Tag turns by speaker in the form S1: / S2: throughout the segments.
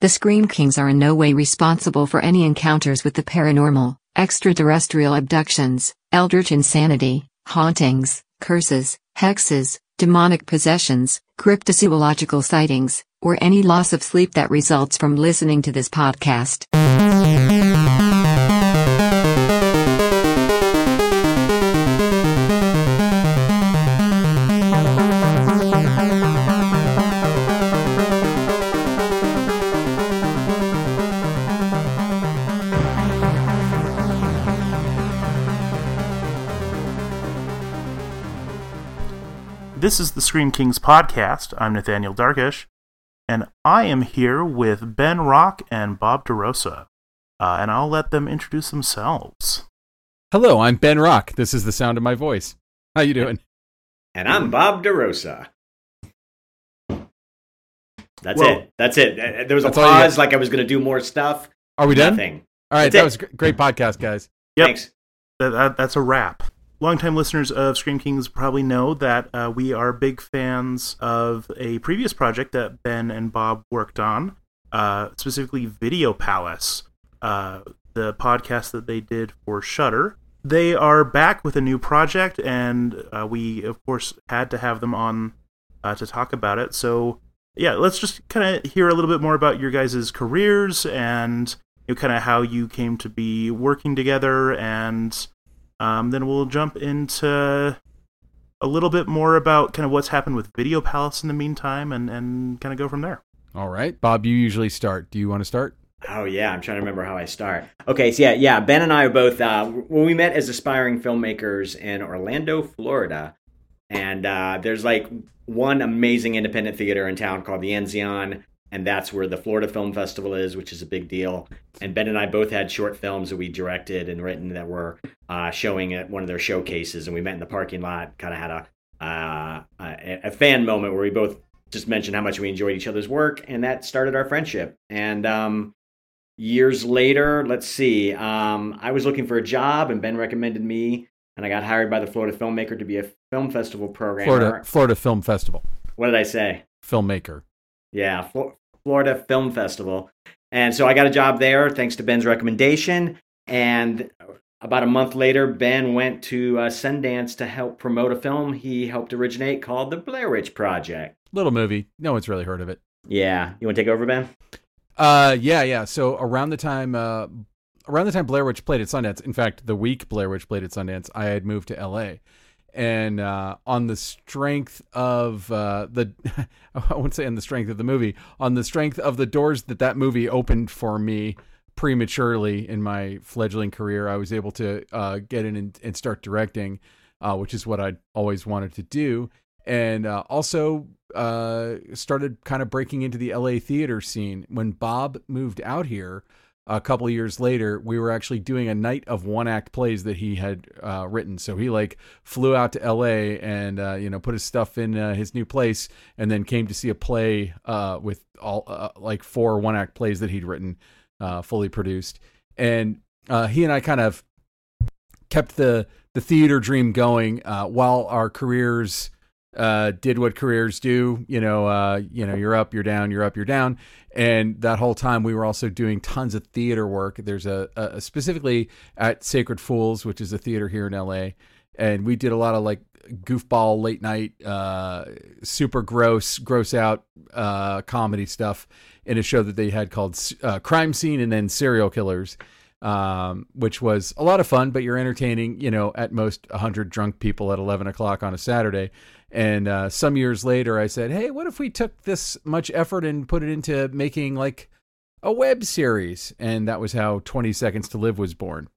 S1: The Scream Kings are in no way responsible for any encounters with the paranormal, extraterrestrial abductions, eldritch insanity, hauntings, curses, hexes, demonic possessions, cryptozoological sightings, or any loss of sleep that results from listening to this podcast.
S2: This is the Scream Kings podcast. I'm Nathaniel Darkish, and I am here with Ben Rock and Bob DeRosa, uh, and I'll let them introduce themselves.
S3: Hello, I'm Ben Rock. This is the sound of my voice. How you doing?
S4: And I'm Bob DeRosa. That's
S2: Well-
S4: it. That's it. Uh, There was a
S3: That's all you
S4: pause, like I was going to do more stuff.
S3: Are we done?
S4: Nothing.
S3: All right,
S4: That's
S3: that
S4: it.
S3: was a great podcast, guys.
S2: Yep.
S4: Thanks.
S2: That, that, that's a wrap. Longtime listeners of Scream Kings probably know that uh, we are big fans of a previous project that Ben and Bob worked on, uh, specifically Video Palace, uh, the podcast that they did for Shudder. They are back with a new project, and uh, we, of course, had to have them on uh, to talk about it. So, yeah, let's just kind of hear a little bit more about your guys' careers and you know, kind of how you came to be working together and um, then we'll jump into a little bit more about kind of what's happened with Video Palace in the meantime, and and kind of go from there.
S3: All right, Bob, you usually start. Do you want to start?
S4: Oh yeah, I'm trying to remember how I start. Okay, so yeah, yeah. Ben and I are both uh, when we met as aspiring filmmakers in Orlando, Florida, and uh, there's like one amazing independent theater in town called the Enzian, and that's where the Florida Film Festival is, which is a big deal. And Ben and I both had short films that we directed and written that were uh, showing at one of their showcases, and we met in the parking lot. Kind of had a, uh, a a fan moment where we both just mentioned how much we enjoyed each other's work, and that started our friendship. And um, years later, let's see, um, I was looking for a job, and Ben recommended me, and I got hired by the Florida Filmmaker to be a film festival programmer.
S3: Florida Florida Film Festival,
S4: What did I say?
S3: filmmaker.
S4: Yeah, Florida Film Festival. And so I got a job there thanks to Ben's recommendation. And about a month later, Ben went to uh, Sundance to help promote a film he helped originate called The Blair Witch Project.
S3: Little movie. No one's really heard of it.
S4: Yeah, you want to take over, Ben?
S3: Uh, yeah, yeah. So around the time, uh, around the time Blair Witch played at Sundance, in fact, the week Blair Witch played at Sundance, I had moved to L.A. And uh, on the strength of uh, the, I wouldn't say on the strength of the movie, on the strength of the doors that that movie opened for me prematurely in my fledgling career, I was able to uh, get in and, and start directing, uh, which is what I'd always wanted to do. And uh, also uh, started kind of breaking into the LA theater scene. When Bob moved out here a couple years later, we were actually doing a night of one act plays that he had uh, written. So he like flew out to LA and uh, you know put his stuff in uh, his new place, and then came to see a play uh, with all uh, like four one act plays that he'd written, uh, fully produced. And he and I kind of kept the the theater dream going while our careers uh, did what careers do. You know, uh, you know, you're up, you're down, you're up, you're down, and that whole time we were also doing tons of theater work. There's a, a specifically at Sacred Fools, which is a theater here in LA, and we did a lot of like goofball late night, uh, super gross, gross out uh, comedy stuff in a show that they had called uh, Crime Scene and then Serial Killers um, which was a lot of fun, but you're entertaining, you know, at most 100 drunk people at 11 o'clock on a Saturday. And uh, some years later, I said, hey, what if we took this much effort and put it into making like a web series? And that was how 20 Seconds to Live was born.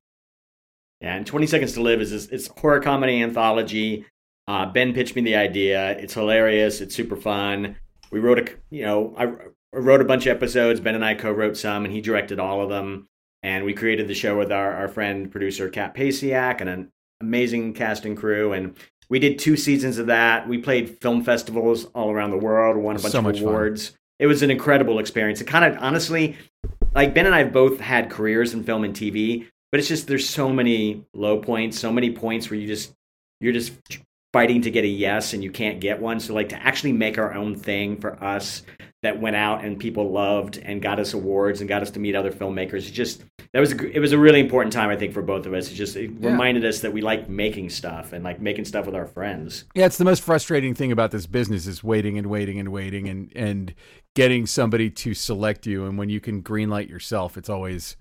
S4: Yeah, and 20 Seconds to Live is this, it's a horror comedy anthology. Uh, ben pitched me the idea. It's hilarious. It's super fun. We wrote a, you know, I wrote a bunch of episodes. Ben and I co-wrote some, and he directed all of them. And we created the show with our, our friend producer Kat Pasiak and an amazing cast and crew. And we did two seasons of that. We played film festivals all around the world, won a bunch
S3: So
S4: of
S3: much fun.
S4: awards. It was an incredible experience. It kind of honestly, like Ben and I have both had careers in film and TV, but it's just there's so many low points, so many points where you just you're just fighting to get a yes and you can't get one. So like to actually make our own thing for us that went out and people loved and got us awards and got us to meet other filmmakers. It just that was a, it was a really important time I think for both of us. It just it
S3: Yeah.
S4: reminded us that we like making stuff and like making stuff with our friends.
S3: Yeah, it's the most frustrating thing about this business is waiting and waiting and waiting and and getting somebody to select you. And when you can greenlight yourself, it's always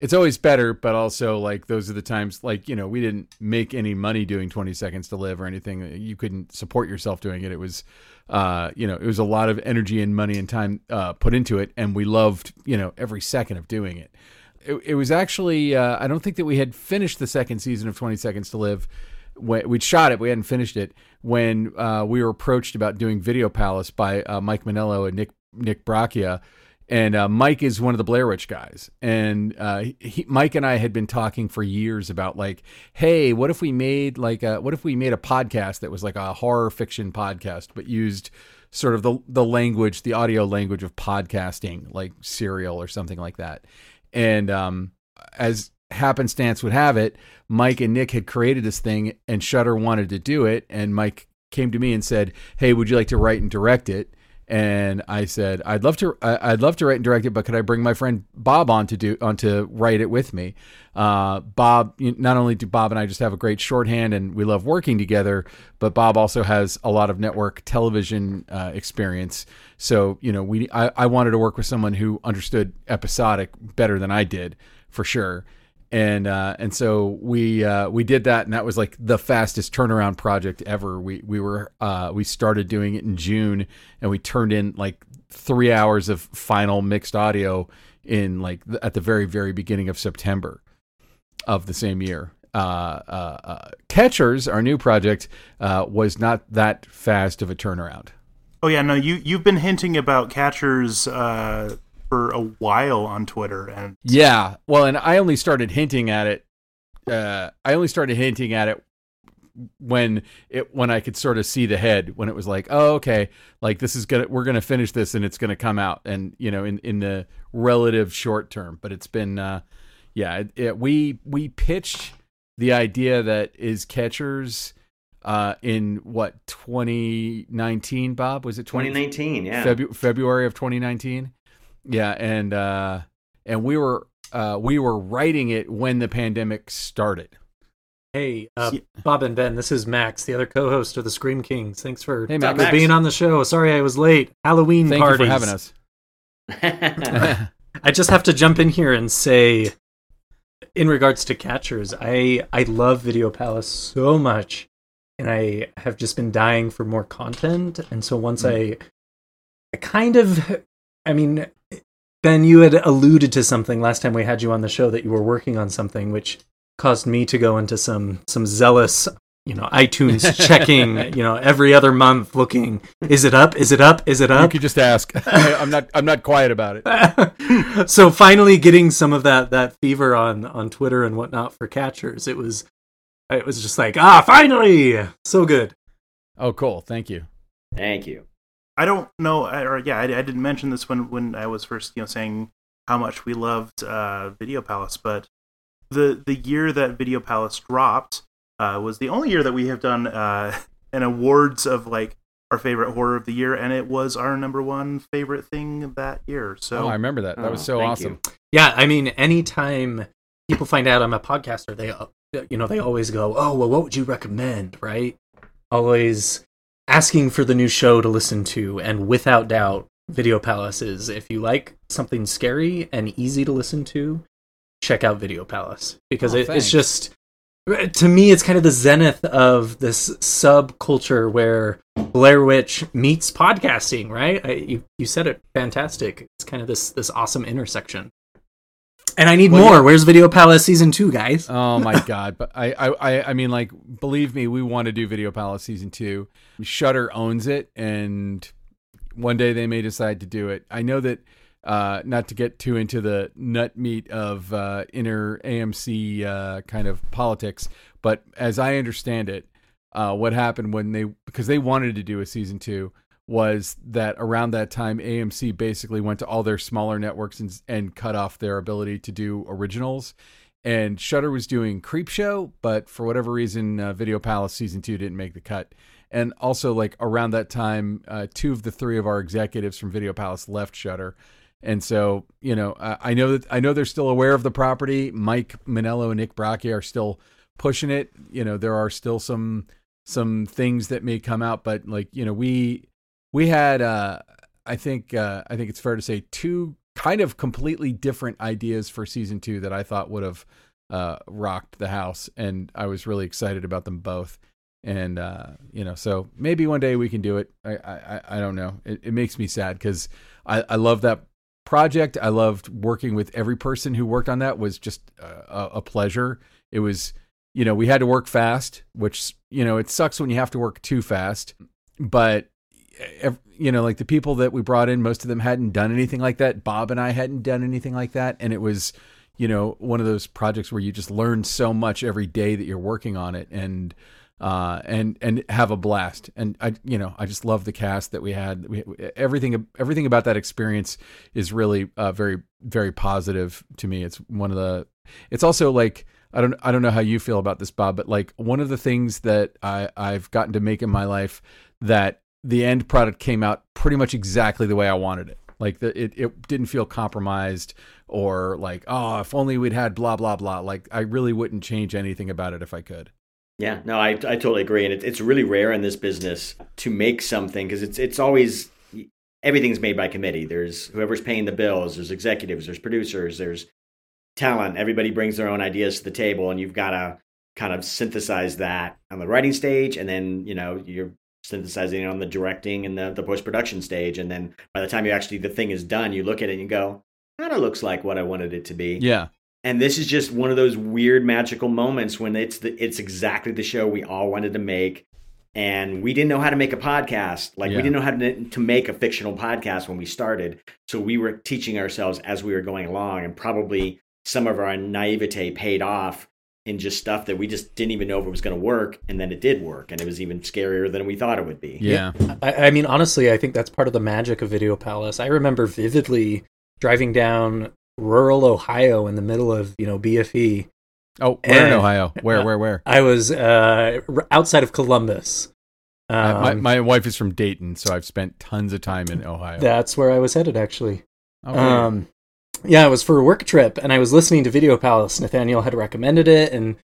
S3: it's always better. But also, like those are the times, like you know, we didn't make any money doing Twenty Seconds to Live or anything. You couldn't support yourself doing it. It was, uh, you know, it was a lot of energy and money and time uh, put into it, and we loved you know every second of doing it. It, it was actually uh, I don't think that we had finished the second season of Twenty Seconds to Live we'd shot it, we hadn't finished it when uh, we were approached about doing Video Palace by uh, Mike Monello and Nick Nick Braccia. And uh, Mike is one of the Blair Witch guys, and uh, he, Mike and I had been talking for years about like, hey, what if we made like a what if we made a podcast that was like a horror fiction podcast, but used sort of the the language, the audio language of podcasting, like Serial or something like that. And um, as happenstance would have it, Mike and Nick had created this thing, and Shudder wanted to do it. And Mike came to me and said, "Hey, would you like to write and direct it?" And I said, "I'd love to. I'd love to write and direct it, but could I bring my friend Bob on to do on to write it with me?" Uh, Bob, not only do Bob and I just have a great shorthand and we love working together, but Bob also has a lot of network television uh, experience. So you know, we I, I wanted to work with someone who understood episodic better than I did, for sure and uh, and so we uh, we did that, and that was like the fastest turnaround project ever. We we were uh, we started doing it in June, and we turned in like three hours of final mixed audio in like th- at the very very beginning of September of the same year. Uh, uh, uh, Catchers, our new project, was not that fast of a turnaround.
S2: Oh yeah, no, you you've been hinting about catchers for a while on Twitter, and
S3: Yeah. Well, and I only started hinting at it. Uh, I only started hinting at it when it when I could sort of see the head when it was like, oh, okay, like this is gonna we're gonna finish this and it's gonna come out, and you know, in in the relative short term. But it's been, uh, yeah, it, it, we we pitched the idea that is catchers uh in what 2019 bob was it 20,
S4: 2019, yeah.
S3: Febu- February of 2019. Yeah, and uh, and we were uh, we were writing it when the pandemic started.
S5: Hey, uh,
S2: Yeah.
S5: Bob and Ben, this is Max, the other co-host of the Scream Kings. Thanks for,
S3: Hey,
S5: for being on the show. Sorry I was late. Halloween
S3: Thank
S5: parties.
S3: you for having us.
S5: I just have to jump in here and say, in regards to catchers, I I love Video Palace so much, and I have just been dying for more content. And so once I, I kind of, I mean, Ben, you had alluded to something last time we had you on the show that you were working on something, which caused me to go into some some zealous. You know, iTunes checking. You know, every other month, looking. Is it up? Is it up? Is it
S3: you
S5: up?
S3: could just ask. I'm not. I'm not quiet about it.
S5: so finally getting some of that that fever on on Twitter and whatnot for catchers. It was it was just like ah finally so good.
S3: Oh, cool. Thank you.
S4: Thank you.
S2: I don't know, I- or yeah, I, I didn't mention this when when I was first, you know, saying how much we loved uh, Video Palace, but the the year that Video Palace dropped uh, was the only year that we have done uh, an awards of like our favorite horror of the year, and it was our number one favorite thing that year. So
S3: oh, I remember that. That was
S4: Oh,
S3: so
S4: thank
S3: awesome.
S5: Yeah, I mean anytime people find out I'm a podcaster, they uh, you know they always go, "Oh, well what would you recommend?" right? Always asking for the new show to listen to and without doubt Video Palace is if you like something scary and easy to listen to, check out Video Palace because
S3: Oh,
S5: it, it's just to me it's kind of the zenith of this subculture where Blair Witch meets podcasting, right? I, you you said it fantastic. It's kind of this this awesome intersection. And I need
S3: Well,
S5: more.
S3: yeah.
S5: Where's Video Palace season two, guys?
S3: Oh my god! But I, I, I, mean, like, believe me, we want to do Video Palace season two. Shudder owns it, and one day they may decide to do it. I know that. Uh, not to get too into the nut meat of uh, inner AMC uh, kind of politics, but as I understand it, uh, what happened when they because they wanted to do a season two was that around that time AMC basically went to all their smaller networks and, and cut off their ability to do originals and Shudder was doing Creep Show, but for whatever reason, uh, Video Palace season two didn't make the cut, and also like around that time, uh, two of the three of our executives from Video Palace left Shudder, and so you know I know that I know they're still aware of the property. Mike Monello and Nick Braccia are still pushing it. You know there are still some some things that may come out, but like you know we we had uh, I think uh, I think it's fair to say two kind of completely different ideas for season two that I thought would have uh, rocked the house, and I was really excited about them both. And uh, you know, so maybe one day we can do it. I I, I don't know. It, it makes me sad because I, I love that project. I loved working with every person who worked on that. Was just a, a pleasure. It was you know we had to work fast, which you know it sucks when you have to work too fast, but you know, like the people that we brought in, most of them hadn't done anything like that. Bob and I hadn't done anything like that, and it was you know one of those projects where you just learn so much every day that you're working on it and uh, and and have a blast. And I you know I just love the cast that we had. We, everything everything about that experience is really uh, very very positive to me. It's one of the it's also like I don't I don't know how you feel about this Bob but like one of the things that I I've gotten to make in my life that the end product came out pretty much exactly the way I wanted it like the, it, it didn't feel compromised or like, oh, if only we'd had blah, blah, blah. Like I really wouldn't change anything about it if I could.
S4: Yeah, no, I, I totally agree. And it, it's really rare in this business to make something because it's, it's always, everything's made by committee. There's whoever's paying the bills, there's executives, there's producers, there's talent. Everybody brings their own ideas to the table and you've got to kind of synthesize that on the writing stage. And then, you know, you're synthesizing on the directing and the, the post production stage. And then by the time you actually, the thing is done, you look at it and you go, kind of looks like what I wanted it to be.
S3: Yeah.
S4: And this is just one of those weird magical moments when it's the, it's exactly the show we all wanted to make. And we didn't know how to make a podcast. Like
S3: Yeah.
S4: we didn't know how to, to make a fictional podcast when we started. So we were teaching ourselves as we were going along and probably some of our naivete paid off in just stuff that we just didn't even know if it was going to work. And then it did work. And it was even scarier than we thought it would be.
S3: Yeah.
S5: I, I mean, honestly, I think that's part of the magic of Video Palace. I remember vividly driving down rural Ohio in the middle of you know BFE.
S3: Oh, where in Ohio? Where, where, where?
S5: I was uh, outside of Columbus.
S3: Uh, my,
S5: Um,
S3: my wife is from Dayton, so I've spent tons of time in Ohio.
S5: that's where I was headed actually.
S3: Okay.
S5: Um, yeah, it was for a work trip, and I was listening to Video Palace. Nathaniel had recommended it, and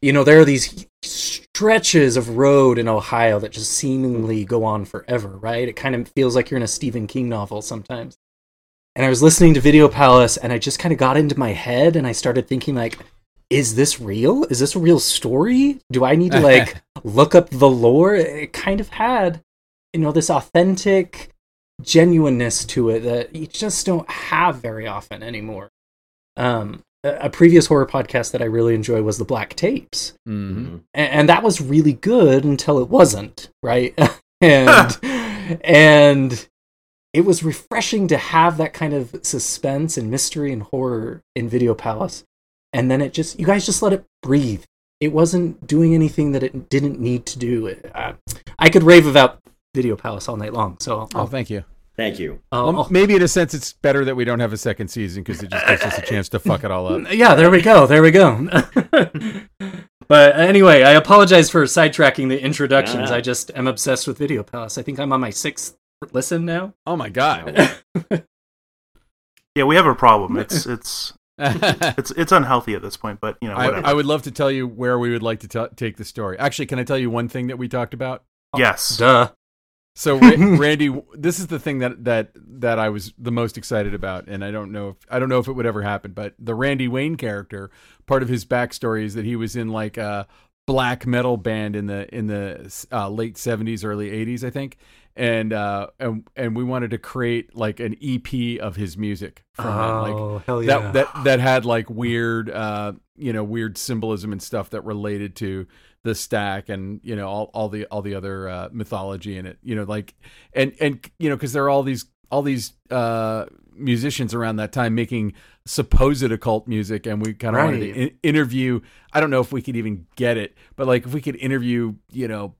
S5: you know there are these stretches of road in Ohio that just seemingly go on forever, right? It kind of feels like you're in a Stephen King novel sometimes. And I was listening to Video Palace, and I just kind of got into my head, and I started thinking like, is this real? Is this a real story? Do I need to like look up the lore? It kind of had, you know, this authentic genuineness to it that you just don't have very often anymore. Um, a previous horror podcast that I really enjoy was the Black Tapes,
S3: Mhm.
S5: a- and, that was really good until it wasn't, right? and and it was refreshing to have that kind of suspense and mystery and horror in Video Palace, and then it just you guys just let it breathe. It wasn't doing anything that it didn't need to do. Uh, I could rave about Video Palace all night long, so
S3: Oh,
S5: I'll,
S3: thank you.
S4: Thank you.
S5: I'll-
S3: Well,
S5: I'll-
S3: maybe in a sense, it's better that we don't have a second season because it just gives us a chance to fuck it all up.
S5: Yeah, there we go. There we go. but uh, anyway, I apologize for sidetracking the introductions.
S4: Yeah.
S5: I just am obsessed with Video Palace. I think I'm on my sixth listen now.
S3: Oh my god.
S2: Yeah, we have a problem. It's it's it's it's unhealthy at this point, but you know, whatever.
S3: I would love to tell you where we would like to t- take the story. Actually, can I tell you one thing that we talked about?
S2: yes.
S5: Duh.
S3: So Ra- Randy, this is the thing that that that I was the most excited about, and I don't know if I don't know if it would ever happen, but the Randy Wayne character, part of his backstory is that he was in like a black metal band in the in the uh, late seventies, early eighties, I think, and uh, and and we wanted to create like an EP of his music from it, like
S5: Oh, hell yeah.
S3: that that that had like weird uh you know weird symbolism and stuff that related to the stack and you know all, all the all the other uh mythology in it you know like and and you know because there are all these all these uh musicians around that time making supposed occult music and we kind of wanted to in- interview i don't know if we could even get it but like if we could interview you know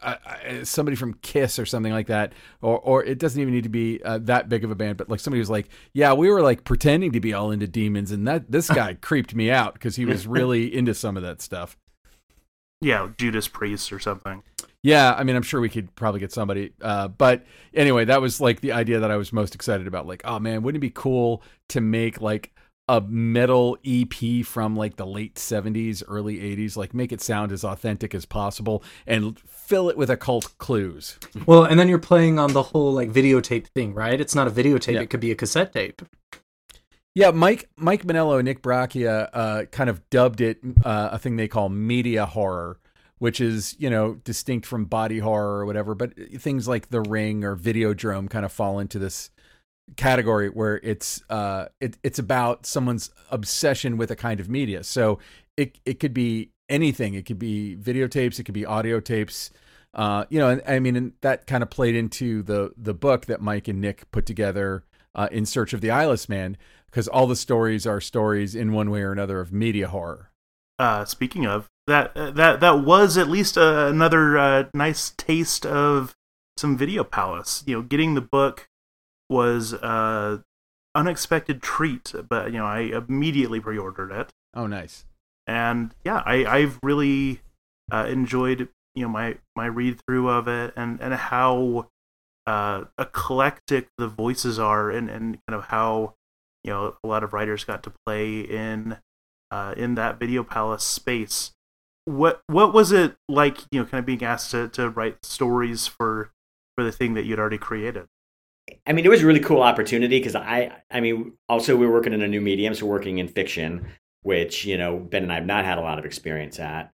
S3: I, I, somebody from Kiss or something like that, or or it doesn't even need to be uh, that big of a band, but like somebody who's like, yeah, we were like pretending to be all into demons, and that this guy creeped me out because he was really into some of that stuff.
S2: Yeah, Judas Priest or something.
S3: Yeah, I mean, I'm sure we could probably get somebody. Uh, but anyway, that was like the idea that I was most excited about. Like, oh man, wouldn't it be cool to make like a metal EP from like the late 70s, early 80s, like make it sound as authentic as possible and fill it with occult clues.
S5: Well, and then you're playing on the whole like videotape thing, right? It's not a videotape,
S3: Yeah.
S5: it could be a cassette tape.
S3: Yeah, Mike Mike Monello and Nick Braccia uh, kind of dubbed it uh, a thing they call media horror, which is you know distinct from body horror or whatever. But things like The Ring or Videodrome kind of fall into this category where it's uh, it, it's about someone's obsession with a kind of media. So it it could be anything. It could be videotapes. It could be audio tapes. Uh, you know, I mean, and that kind of played into the the book that Mike and Nick put together uh, in Search of the Eyeless Man, because all the stories are stories in one way or another of media horror.
S2: Uh, speaking of that, uh, that that was at least uh, another uh, nice taste of some Video Palace. You know, getting the book was an unexpected treat, but you know, I immediately pre-ordered it,
S3: Oh, nice.
S2: and yeah, I I've really uh, enjoyed you know my my read through of it and and how uh, eclectic the voices are and and kind of how you know a lot of writers got to play in uh, in that video palace space. What what was it like? You know, kind of being asked to, to write stories for for the thing that you'd already created.
S4: I mean, it was a really cool opportunity because I, I mean, also we were working in a new medium, so working in fiction, which you know Ben and I have not had a lot of experience at.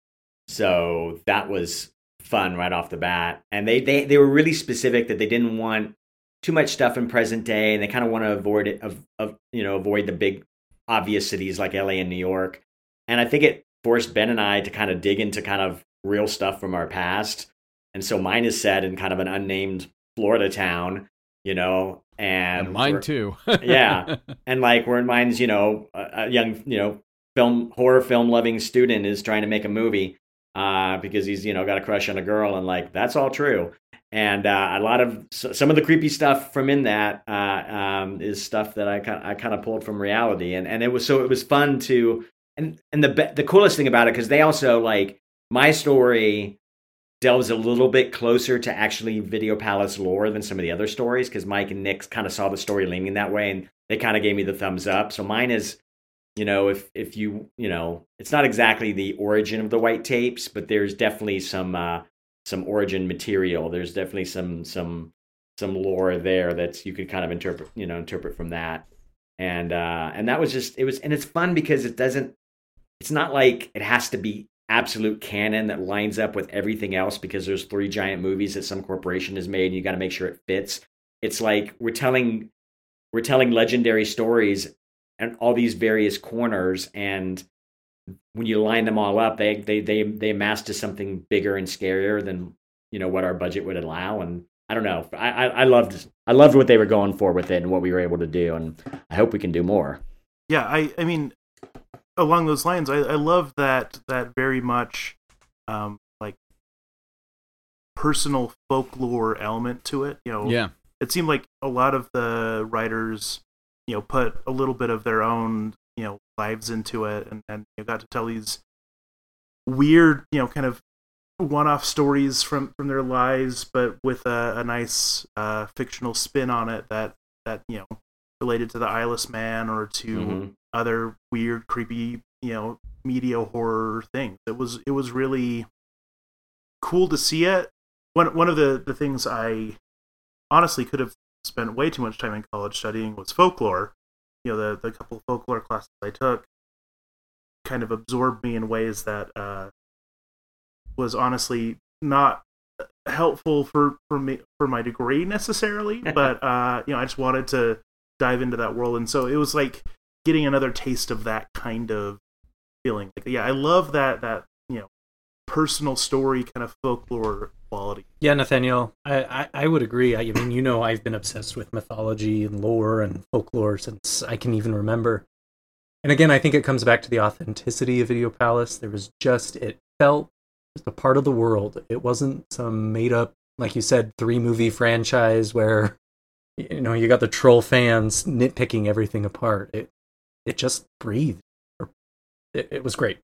S4: So that was fun right off the bat, and they they they were really specific that they didn't want too much stuff in present day, and they kind of want to avoid it of of you know avoid the big obvious cities like LA and New York, and I think it forced Ben and I to kind of dig into kind of real stuff from our past, and so mine is set in kind of an unnamed Florida town, you know, and,
S3: And mine too.
S4: Yeah. and like where in mine's you know a, a young you know film horror film loving student is trying to make a movie uh because he's you know got a crush on a girl and like that's all true and uh, a lot of some of the creepy stuff from in that uh, um, is stuff that I kind I kind of pulled from reality and and it was so it was fun to and and the the coolest thing about it because they also like my story delves a little bit closer to actually Video Palace lore than some of the other stories because Mike and Nick kind of saw the story leaning that way and they kind of gave me the thumbs up. So mine is, you know, if if you you know, it's not exactly the origin of the white tapes, but there's definitely some uh, some origin material. There's definitely some some some lore there that's you could kind of interpret you know interpret from that. And uh, and that was just it was and it's fun because it doesn't. It's not like it has to be absolute canon that lines up with everything else because there's three giant movies that some corporation has made and you got to make sure it fits. It's like we're telling we're telling legendary stories and all these various corners and when you line them all up they they they they amass to something bigger and scarier than you know what our budget would allow and I don't know I, I I loved I loved what they were going for with it and what we were able to do and I hope we can do more.
S2: Yeah, I I mean, along those lines, I I love that that very much, um, like personal folklore element to it. You know,
S3: yeah.
S2: it seemed like a lot of the writers, you know, put a little bit of their own, you know, lives into it, and and you got to tell these weird, you know, kind of one-off stories from from their lives, but with a, a nice uh, fictional spin on it that that you know related to the eyeless man or to
S4: Mhm.
S2: other weird, creepy, you know, media horror things. It was it was really cool to see it. One one of the the things I honestly could have spent way too much time in college studying was folklore. You know, the the couple of folklore classes I took kind of absorbed me in ways that uh, was honestly not helpful for for me for my degree necessarily. but uh, you know, I just wanted to dive into that world, and so it was like getting another taste of that kind of feeling. Like, yeah, I love that that personal story kind of folklore quality.
S5: Yeah, Nathaniel, I, I, I would agree. I, I mean, you know, I've been obsessed with mythology and lore and folklore since I can even remember. And again, I think it comes back to the authenticity of Video Palace. There was just, it felt just a part of the world. It wasn't some made up, like you said, three movie franchise where, you know, you got the troll fans nitpicking everything apart. It, it just breathed. It, it was great.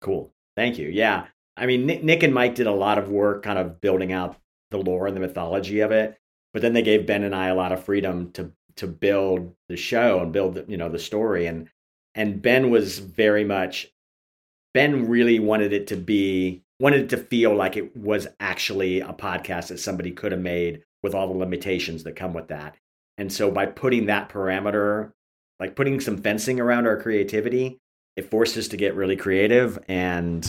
S4: Cool. Thank you. Yeah. I mean, Nick, Nick and Mike did a lot of work, kind of building out the lore and the mythology of it. But then they gave Ben and I a lot of freedom to to build the show and build, the, you know, the story. And and Ben was very much Ben really wanted it to be wanted it to feel like it was actually a podcast that somebody could have made with all the limitations that come with that. And so by putting that parameter, like putting some fencing around our creativity, it forced us to get really creative. And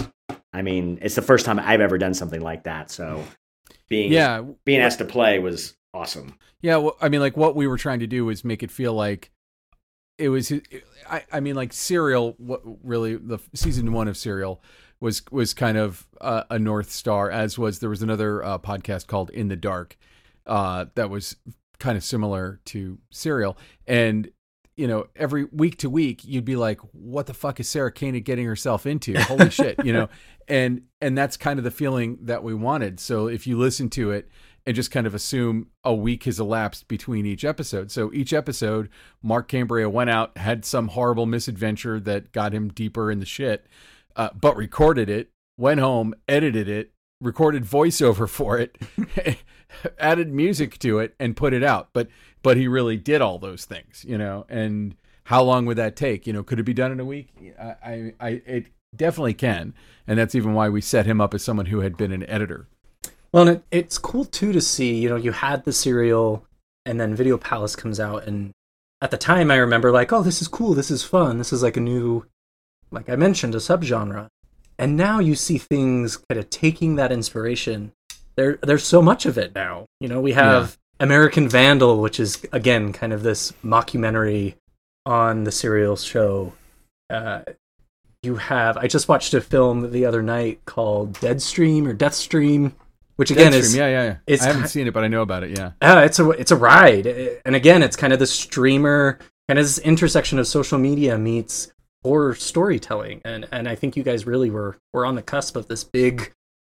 S4: I mean, it's the first time I've ever done something like that. So being
S3: Yeah,
S4: being asked to play was awesome.
S3: Yeah, well, I mean, like what we were trying to do was make it feel like it was. I, I mean, like Serial. What really the season one of Serial was was kind of uh, a north star. As was there was another uh, podcast called In the Dark uh, that was kind of similar to Serial, and you know, every week to week, you'd be like, "What the fuck is Sarah Koenig getting herself into? Holy shit!" You know, and and that's kind of the feeling that we wanted. So if you listen to it and just kind of assume a week has elapsed between each episode. So each episode, Mark Cambria went out, had some horrible misadventure that got him deeper in the shit, uh, but recorded it, went home, edited it, recorded voiceover for it, added music to it, and put it out. But but he really did all those things, you know. And how long would that take? You know, could it be done in a week? I I, I it definitely can, and that's even why we set him up as someone who had been an editor.
S5: Well, and it, it's cool too to see. You know, you had the serial, and then Video Palace comes out, and at the time, I remember like, oh, this is cool, this is fun, this is like a new, like I mentioned, a subgenre. And now you see things kind of taking that inspiration. There, there's so much of it now. You know, we have American Vandal, which is again kind of this mockumentary on the serial show. Uh, you have I just watched a film the other night called Deadstream or Deathstream, which again
S3: Deadstream,
S5: is
S3: yeah, yeah, yeah.
S5: it's
S3: I haven't
S5: ki-
S3: seen it, but I know about it. Yeah.
S5: uh, it's a it's a ride, and again, it's kind of the streamer, kind of this intersection of social media meets horror storytelling, and and I think you guys really were were on the cusp of this big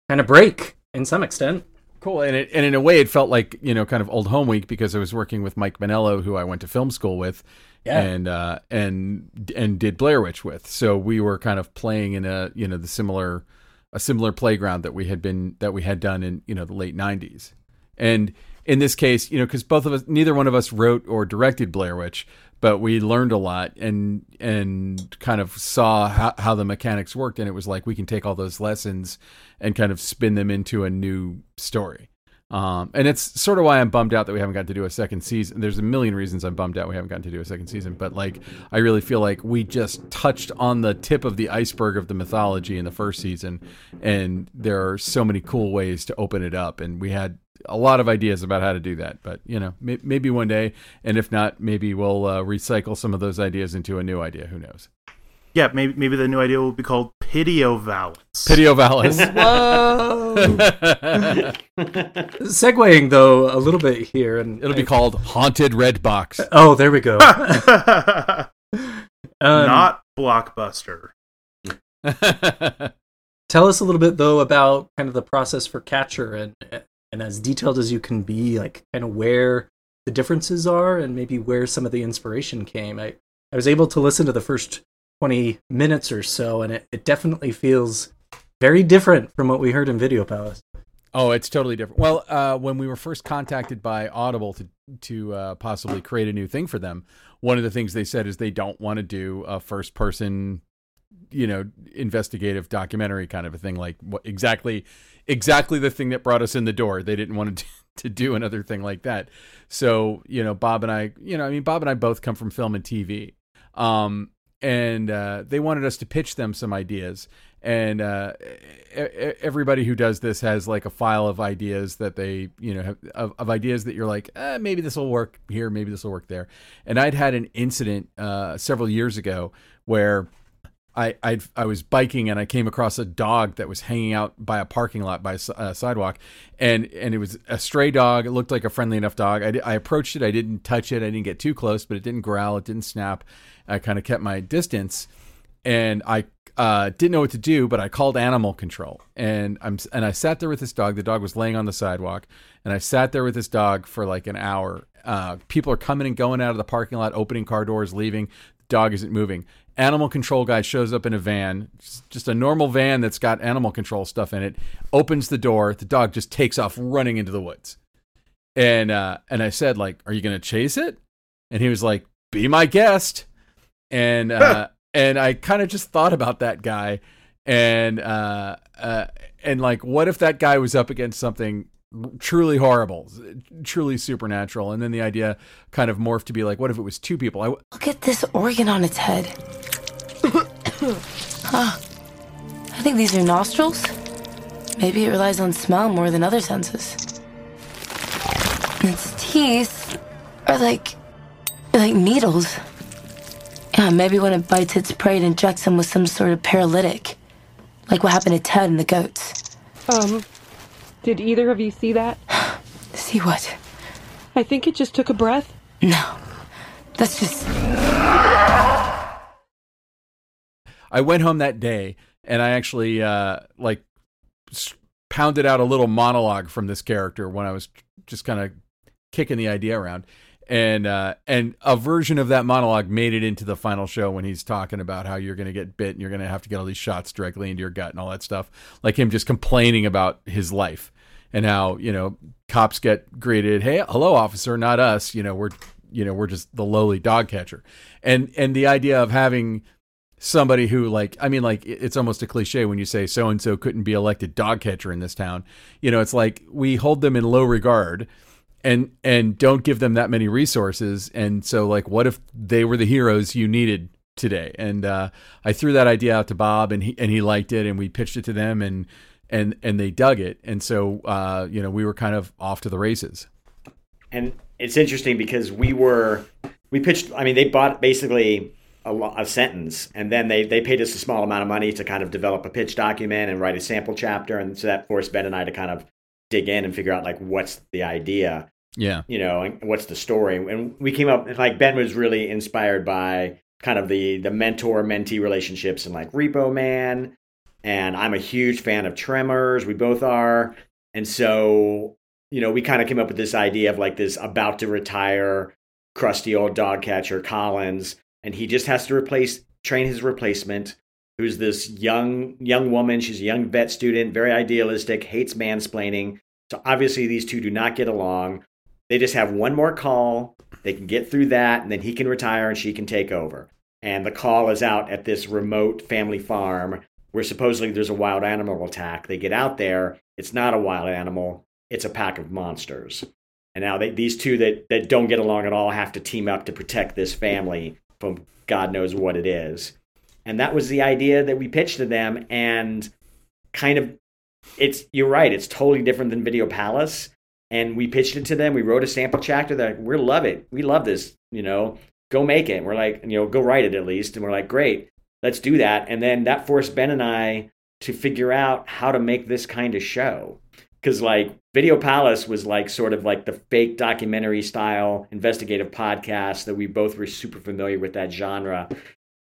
S5: kind of break in some extent.
S3: Cool, and it, and in a way, it felt like you know, kind of old home week because I was working with Mike Monello, who I went to film school with,
S5: Yeah.
S3: and uh, and and did Blair Witch with. So we were kind of playing in a you know the similar a similar playground that we had been that we had done in you know the late '90s, and in this case, you know, because both of us, neither one of us wrote or directed Blair Witch, but we learned a lot and and kind of saw how, how the mechanics worked, and it was like we can take all those lessons and kind of spin them into a new story. Um, and it's sort of why I'm bummed out that we haven't got to do a second season. There's a million reasons I'm bummed out we haven't gotten to do a second season, but like I really feel like we just touched on the tip of the iceberg of the mythology in the first season, and there are so many cool ways to open it up, and we had a lot of ideas about how to do that. But you know, may- maybe one day, and if not, maybe we'll uh, recycle some of those ideas into a new idea. Who knows?
S2: Yeah, maybe maybe the new idea will be called Pitio Valance.
S3: Pitio Vallis.
S5: Segueing though a little bit here, and
S3: It'll be called Haunted Red Box.
S5: oh, there we go. Um,
S2: Not blockbuster.
S5: Tell us a little bit though about kind of the process for Catcher and and as detailed as you can be, like kind of where the differences are and maybe where some of the inspiration came. I, I was able to listen to the first 20 minutes or so and it, it definitely feels very different from what we heard in Video Palace.
S3: Oh, it's totally different. Well, uh, when we were first contacted by Audible to to uh, possibly create a new thing for them, one of the things they said is they don't want to do a first person, you know, investigative documentary kind of a thing. Like what, exactly, exactly the thing that brought us in the door. They didn't want to to do another thing like that. So you know, Bob and I, you know, I mean, Bob and I both come from film and TV. Um, and uh, they wanted us to pitch them some ideas. And uh, everybody who does this has like a file of ideas that they, you know, have, of, of ideas that you're like, eh, maybe this will work here, maybe this will work there. And I'd had an incident uh, several years ago where I I'd, I was biking and I came across a dog that was hanging out by a parking lot by a, uh, sidewalk, and and it was a stray dog. It looked like a friendly enough dog. I, I approached it. I didn't touch it. I didn't get too close, but it didn't growl. It didn't snap. I kind of kept my distance, and I uh, didn't know what to do. But I called animal control, and I'm and I sat there with this dog. The dog was laying on the sidewalk, and I sat there with this dog for like an hour. Uh, people are coming and going out of the parking lot, opening car doors, leaving. The dog isn't moving. Animal control guy shows up in a van, just a normal van that's got animal control stuff in it. Opens the door, the dog just takes off running into the woods. And uh, and I said like, "Are you going to chase it?" And he was like, "Be my guest." And uh, and I kind of just thought about that guy, and uh, uh, and like, what if that guy was up against something truly horrible, truly supernatural. And then the idea kind of morphed to be like, what if it was two people? I,
S6: Look at this organ on its head. huh. I think these are nostrils. Maybe it relies on smell more than other senses. And its teeth are like. like needles. Yeah, maybe when it bites its prey, it injects them with some sort of paralytic. Like what happened to Ted and the goats.
S7: Um, did either of you see that?
S6: See what?
S7: I think it just took a breath.
S6: No. That's just.
S3: I went home that day and I actually uh, like pounded out a little monologue from this character when I was just kind of kicking the idea around. And uh, and a version of that monologue made it into the final show when he's talking about how you're going to get bit and you're going to have to get all these shots directly into your gut and all that stuff. Like him just complaining about his life and how you know cops get greeted, "Hey, hello, officer, not us." You know, we're you know we're just the lowly dog catcher, and and the idea of having somebody who like i mean like it's almost a cliche when you say so and so couldn't be elected dog catcher in this town. You know it's like we hold them in low regard and and don't give them that many resources. And so like what if they were the heroes you needed today? And uh, i threw that idea out to bob and he and he liked it and we pitched it to them and and and they dug it. And so uh, you know we were kind of off to the races.
S4: And it's interesting because we were we pitched i mean they bought basically a, a, sentence and then they they paid us a small amount of money to kind of develop a pitch document and write a sample chapter. And so that forced ben and i to kind of dig in and figure out like what's the idea
S3: yeah.
S4: you know and what's the story. And we came up like ben was really inspired by kind of the the mentor mentee relationships and like repo man and i'm a huge fan of tremors. We both are. And so you know we kind of came up with this idea of like this about to retire crusty old dog catcher collins and he just has to replace train his replacement who's this young young woman. She's a young vet student very idealistic hates mansplaining. So obviously these two do not get along. They just have one more call. They can get through that and then he can retire and she can take over. And the call is out at this remote family farm where supposedly there's a wild animal attack they get out there it's not a wild animal it's a pack of monsters and now they, these two that, that don't get along at all have to team up to protect this family from God knows what it is. And that was the idea that we pitched to them. And kind of, it's, you're right, it's totally different than Video Palace. And we pitched it to them. We wrote a sample chapter that we love it. We love this, you know, go make it. And we're like, you know, go write it at least. And we're like, great, let's do that. And then that forced Ben and I to figure out how to make this kind of show because like Video Palace was like sort of like the fake documentary style investigative podcast that we both were super familiar with that genre.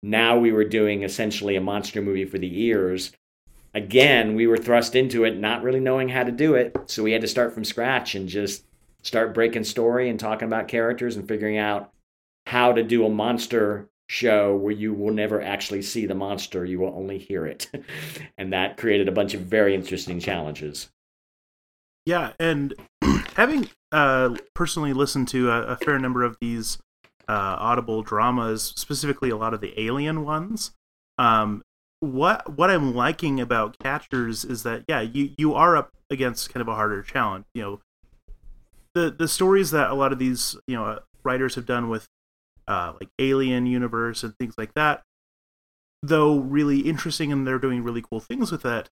S4: Now we were doing essentially a monster movie for the ears. Again, we were thrust into it not really knowing how to do it, so we had to start from scratch and just start breaking story and talking about characters and figuring out how to do a monster show where you will never actually see the monster, you will only hear it. and that created a bunch of very interesting challenges.
S2: Yeah, and having uh, personally listened to a, a, fair number of these uh, audible dramas, specifically a lot of the alien ones, um, what what I'm liking about Catchers is that yeah, you you are up against kind of a harder challenge. You know, the the stories that a lot of these you know writers have done with uh, like Alien Universe and things like that, though really interesting and they're doing really cool things with that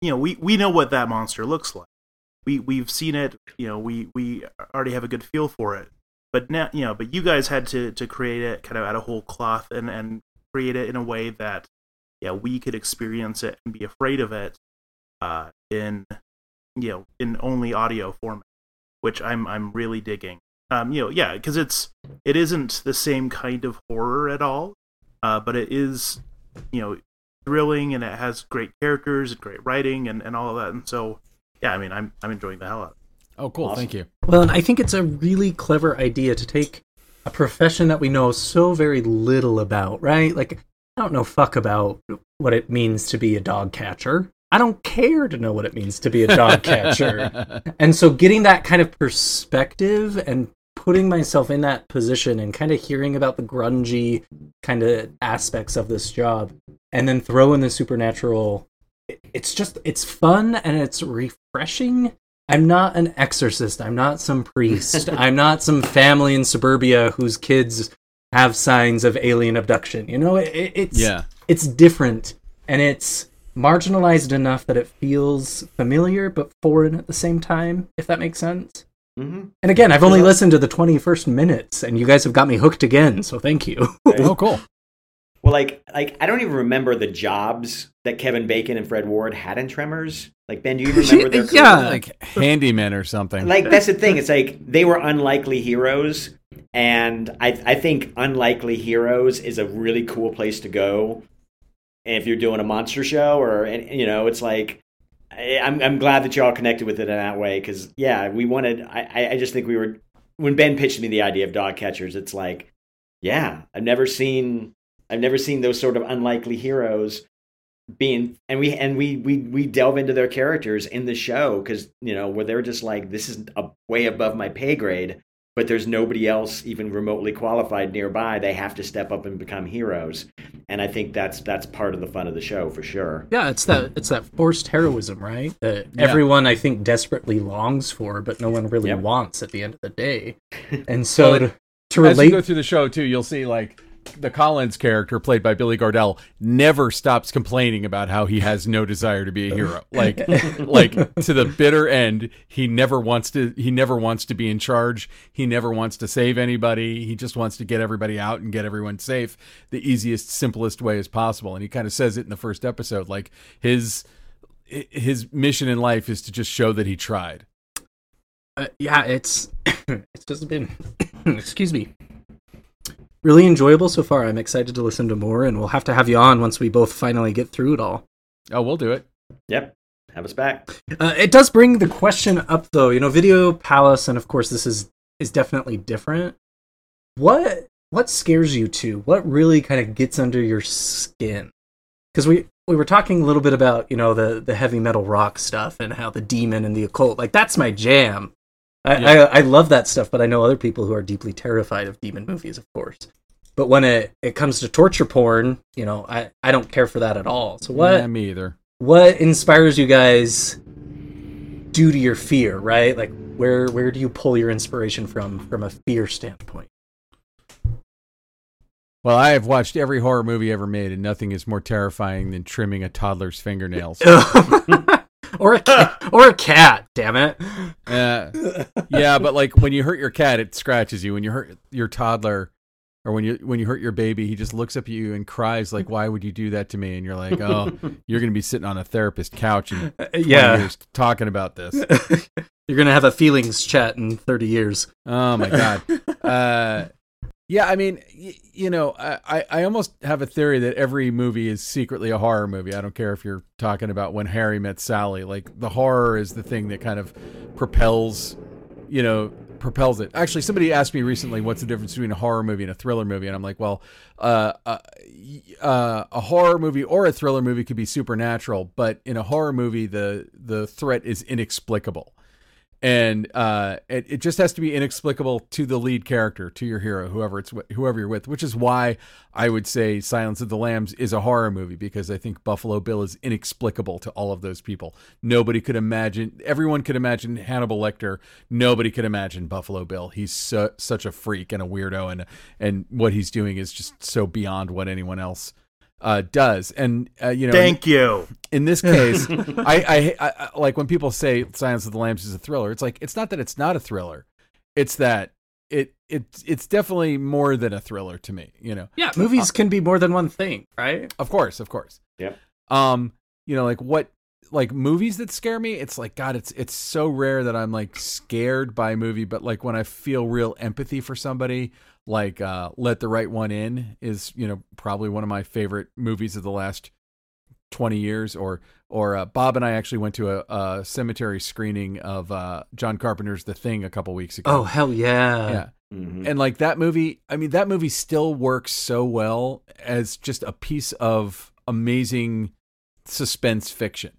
S2: you know, we we know what that monster looks like. We we've seen it. You know, we we already have a good feel for it. But now, you know, but you guys had to to create it kind of out of whole cloth and and create it in a way that yeah we could experience it and be afraid of it uh, in you know in only audio format, which I'm I'm really digging. Um, you know, yeah, because it's it isn't the same kind of horror at all, uh, but it is you know thrilling and it has great characters and great writing and, and all of that. And so, yeah, I mean, I'm I'm enjoying the hell out of it.
S3: Oh, cool. Awesome. Thank you.
S5: Well, and I think it's a really clever idea to take a profession that we know so very little about, right? Like, I don't know fuck about what it means to be a dog catcher. I don't care to know what it means to be a dog catcher. And so getting that kind of perspective and putting myself in that position and kind of hearing about the grungy kind of aspects of this job and then throw in the supernatural it's just it's fun and it's refreshing. I'm not an exorcist. I'm not some priest. I'm not some family in suburbia whose kids have signs of alien abduction. You know it, it- it's
S3: Yeah.
S5: it's different and it's marginalized enough that it feels familiar but foreign at the same time if that makes sense
S4: hmm
S5: and again i've only
S4: Yeah.
S5: listened to the 21st minutes and you guys have got me hooked again so thank you
S3: Oh, cool.
S4: Well, like, like I don't even remember the jobs that Kevin Bacon and Fred Ward had in Tremors. Like, Ben, do you remember their
S5: Yeah.
S4: career?
S3: Like handyman or something.
S4: like that's the thing. It's like they were unlikely heroes, and I I think unlikely heroes is a really cool place to go. And if you're doing a monster show, or and, you know, it's like I, I'm I'm glad that y'all connected with it in that way because yeah, we wanted. I I- I just think we were when Ben pitched me the idea of dog catchers. It's like yeah, I've never seen I've never seen those sort of unlikely heroes being and we and we we we delve into their characters in the show because you know where they're just like this is a, way above my pay grade but there's nobody else even remotely qualified nearby they have to step up and become heroes and i think that's that's part of the fun of the show for sure
S5: Yeah, it's that it's that forced heroism, right? That
S3: Yeah.
S5: everyone I think desperately longs for, but no one really
S4: Yep.
S5: wants at the end of the day. And so
S3: Well,
S5: to, to
S3: As you
S5: relate,
S3: go through the show too, you'll see like the Collins character played by Billy Gardell never stops complaining about how he has no desire to be a hero. Like like to the bitter end, he never wants to he never wants to be in charge. He never wants to save anybody. He just wants to get everybody out and get everyone safe the easiest simplest way as possible. And he kind of says it in the first episode like his his mission in life is to just show that he tried.
S5: uh, yeah, it's it's just been excuse me, really enjoyable so far. I'm excited to listen to more, and we'll have to have you on once we both finally get through it all.
S3: Oh, we'll do it.
S4: yep have us back
S5: Uh, it does bring the question up, though. You know, Video Palace, and of course, this is is definitely different. What what scares you too? What really kind of gets under your skin? Because we we were talking a little bit about you know the the heavy metal rock stuff and how the demon and the occult like that's my jam. I,
S3: Yeah.
S5: I I love that stuff, but I know other people who are deeply terrified of demon movies, of course. But when it, it comes to torture porn, you know, I, I don't care for that at all. So what
S3: Yeah, me either.
S5: what inspires you guys due to your fear right like where where do you pull your inspiration from from a fear standpoint
S3: Well, I have watched every horror movie ever made, and nothing is more terrifying than trimming a toddler's fingernails.
S5: or a cat, or a cat damn it
S3: Uh, yeah, but like when you hurt your cat, it scratches you. When you hurt your toddler, or when you when you hurt your baby, he just looks up at you and cries like, "Why would you do that to me?" And you're like, "Oh, you're gonna be sitting on a therapist couch and 20
S5: yeah
S3: years talking about this."
S5: you're gonna have a feelings chat in 30 years
S3: Oh my god. Uh, yeah, I mean, y- you know, I, I- almost have a theory that every movie is secretly a horror movie. I don't care if you're talking about when Harry met Sally. Like the horror is the thing that kind of propels, you know, propels it. Actually, somebody asked me recently, "What's the difference between a horror movie and a thriller movie?" And I'm like, well, uh, uh, uh, a horror movie or a thriller movie could be supernatural, but in a horror movie, the the threat is inexplicable and uh, it, it just has to be inexplicable to the lead character, to your hero, whoever it's whoever you're with. Which is why I would say Silence of the Lambs is a horror movie because I think Buffalo Bill is inexplicable to all of those people. Nobody could imagine. Everyone could imagine Hannibal Lecter. Nobody could imagine Buffalo Bill. He's su- such a freak and a weirdo, and and what he's doing is just so beyond what anyone else uh, does. And uh, you know,
S2: Thank you.
S3: in this case, I, I, I I- like when people say Silence of the Lambs is a thriller. It's like it's not that it's not a thriller. It's that it it it's definitely more than a thriller to me. You know,
S5: yeah movies can be more than one thing right
S3: of course, of course.
S4: Yeah.
S3: Um, you know, like what like movies that scare me. It's like God. It's it's so rare that I'm like scared by a movie, but like when I feel real empathy for somebody. Like uh, Let the Right One In is, you know, probably one of my favorite movies of the last 20 years or or uh, Bob and I actually went to a, a cemetery screening of uh, John Carpenter's The Thing a couple weeks ago.
S5: oh hell yeah
S3: yeah.
S4: Mhm.
S3: And like that movie, I mean, that movie still works so well as just a piece of amazing suspense fiction.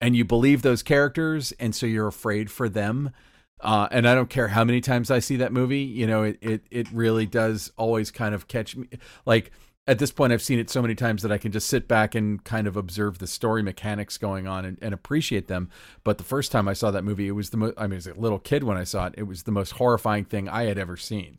S3: And you believe those characters, and so you're afraid for them. Uh, and I don't care how many times I see that movie, you know, it, it it really does always kind of catch me. Like at this point, I've seen it so many times that I can just sit back and kind of observe the story mechanics going on and, and appreciate them. But the first time I saw that movie, it was the most. I mean, as a little kid when I saw it, it was the most horrifying thing I had ever seen.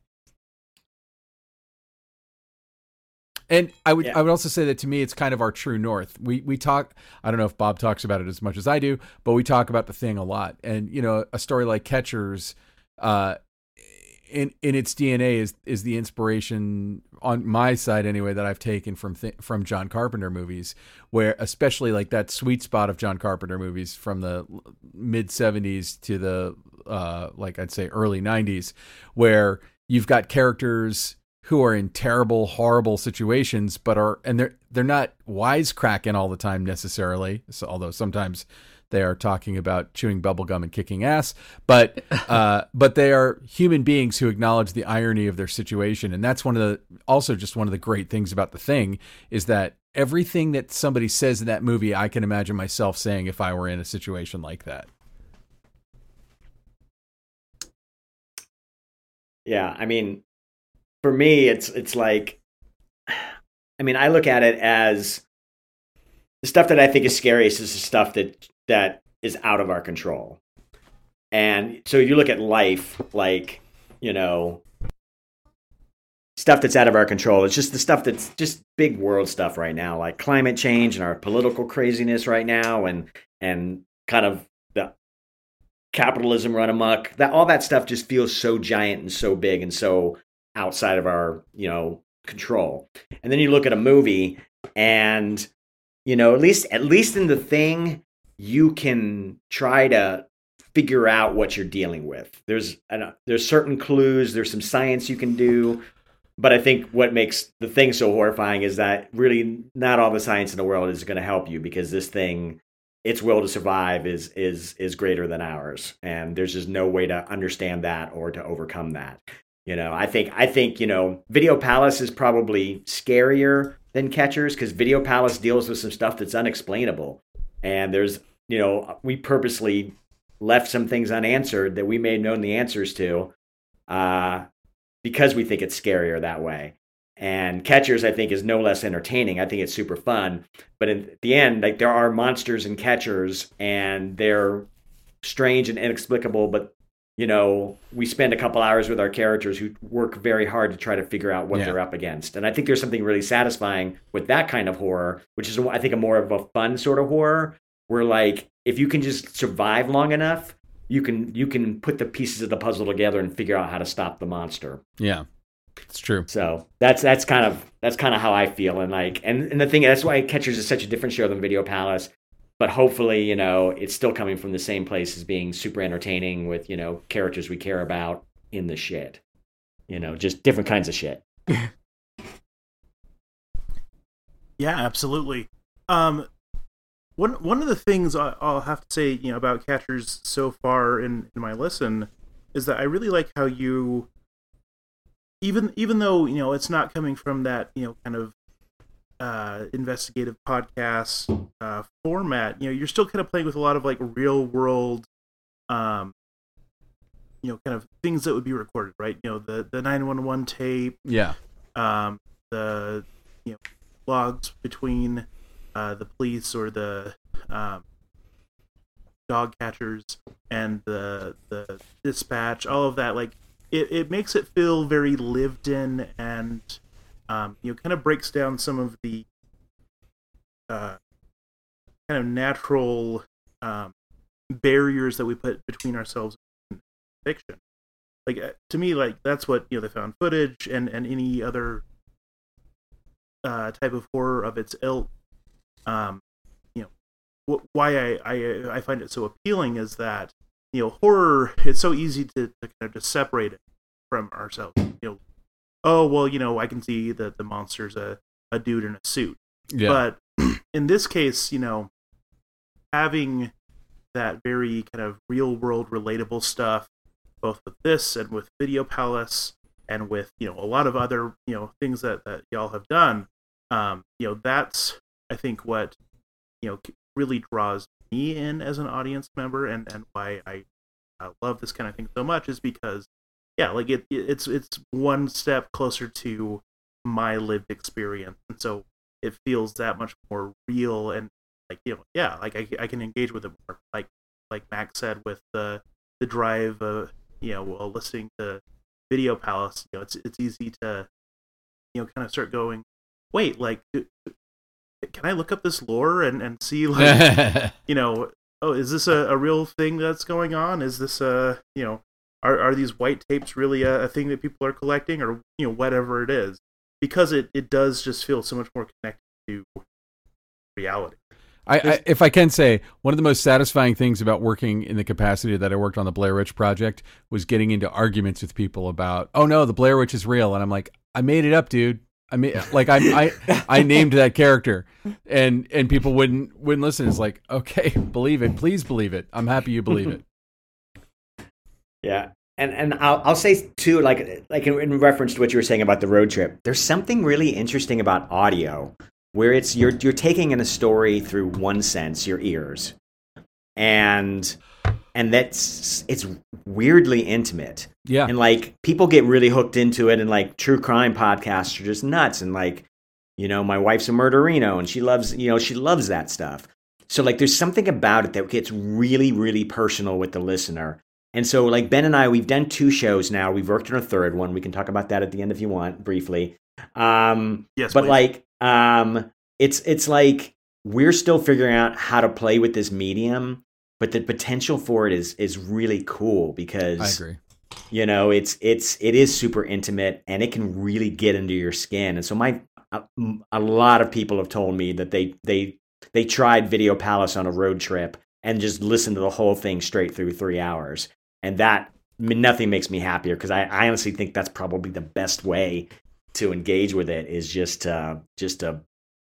S3: And I would
S4: Yeah.
S3: I would also say that to me it's kind of our true north. We we talk I don't know if Bob talks about it as much as I do, but we talk about the thing a lot. And you know, a story like Catchers uh in in its DNA is is the inspiration on my side anyway that I've taken from th- from John Carpenter movies where especially like that sweet spot of John Carpenter movies from the mid 70s to the uh like I'd say early 90s where you've got characters who are in terrible horrible situations but are and they're they're not wisecracking all the time necessarily. So although sometimes they are talking about chewing bubblegum and kicking ass but uh but they are human beings who acknowledge the irony of their situation. And that's one of the also just one of the great things about the thing is that everything that somebody says in that movie I can imagine myself saying if I were in a situation like that.
S4: Yeah, I mean, for me, it's it's like, I mean, I look at it as the stuff that I think is scariest is the stuff that that is out of our control. And so you look at life, like you know, stuff that's out of our control. It's just the stuff that's just big world stuff right now, like climate change and our political craziness right now, and and kind of the capitalism run amok. That all that stuff just feels so giant and so big and so outside of our you know control. And then you look at a movie, and you know at least at least in the thing you can try to figure out what you're dealing with. There's there's certain clues. There's some science you can do. But I think what makes the thing so horrifying is that really not all the science in the world is going to help you because this thing its will to survive is is is greater than ours and there's just no way to understand that or to overcome that you know i think i think you know video palace is probably scarier than catchers because video palace deals with some stuff that's unexplainable. And there's you know we purposely left some things unanswered that we may have known the answers to uh because we think it's scarier that way. And catchers i think is no less entertaining. I think it's super fun. But in the end like there are monsters and catchers and they're strange and inexplicable but you know we spend a couple hours with our characters who work very hard to try to figure out what
S3: Yeah.
S4: they're up against. And i think there's something really satisfying with that kind of horror which is i think a more of a fun sort of horror where like if you can just survive long enough you can you can put the pieces of the puzzle together and figure out how to stop the monster.
S3: Yeah. It's true.
S4: So that's that's kind of that's kind of how I feel, and like, and, and the thing that's why Catchers is such a different show than Video Palace. But hopefully, you know, it's still coming from the same place as being super entertaining with you know characters we care about in the shit. You know, just different kinds of shit.
S2: Yeah, absolutely. Um, one one of the things I'll have to say, you know, about catchers so far in, in my listen is that I really like how you, even even though you know it's not coming from that you know kind of uh, investigative podcast uh, format, you know, you're still kind of playing with a lot of like real world, um, you know, kind of things that would be recorded, right? You know, the the nine one one tape,
S3: yeah
S2: um, the you know logs between uh, the police or the um, dog catchers and the the dispatch, all of that, like it, it makes it feel very lived in and um, you know kind of breaks down some of the uh, kind of natural um, barriers that we put between ourselves and fiction. Like uh, to me like that's what you know the found footage and and any other uh type of horror of its ilk um you know wh- why I, I i find it so appealing is that you know horror it's so easy to, to kind of just separate it from ourselves. You know oh well you know i can see that the monster's a, a dude in a suit.
S3: Yeah.
S2: But in this case, you know, having that very kind of real world relatable stuff, both with this and with Video Palace, and with you know a lot of other you know things that that y'all have done, um, you know that's I think what you know really draws me in as an audience member, and and why I uh, love this kind of thing so much is because yeah, like it it's it's one step closer to my lived experience, and so it feels that much more real and like you know yeah like I, I can engage with it more. Like like Max said with the the drive uh you know while listening to Video Palace you know it's it's easy to you know kind of start going wait like can I look up this lore and and see like you know oh is this a, a real thing that's going on? Is this a you know are are these white tapes really a, a thing that people are collecting or you know whatever it is because it it does just feel so much more connected to reality
S3: I, I, if I can say, one of the most satisfying things about working in the capacity that I worked on the Blair Witch Project was getting into arguments with people about, oh no, the Blair Witch is real, and I'm like, I made it up, dude. I mean, like I, I, I named that character, and and people wouldn't wouldn't listen. It's like, okay, believe it, please believe it. I'm happy you believe it.
S4: Yeah, and and I'll I'll say too, like like in, in reference to what you were saying about the road trip. There's something really interesting about audio where it's you're you're taking in a story through one sense, your ears, and and that's it's weirdly intimate.
S3: Yeah,
S4: and like people get really hooked into it, and like true crime podcasts are just nuts, and like you know, my wife's a murderino, and she loves you know she loves that stuff. So like, there's something about it that gets really really personal with the listener. And so, like Ben and I, we've done two shows now. We've worked on a third one. We can talk about that at the end if you want, briefly. Um,
S2: yes,
S4: but
S2: please.
S4: like, um, it's it's like we're still figuring out how to play with this medium, but the potential for it is is really cool because
S3: I agree.
S4: You know, it's it's it is super intimate and it can really get into your skin. And so my a, a lot of people have told me that they they they tried Video Palace on a road trip and just listened to the whole thing straight through three hours. And that nothing makes me happier because I, I honestly think that's probably the best way to engage with it is just uh, just to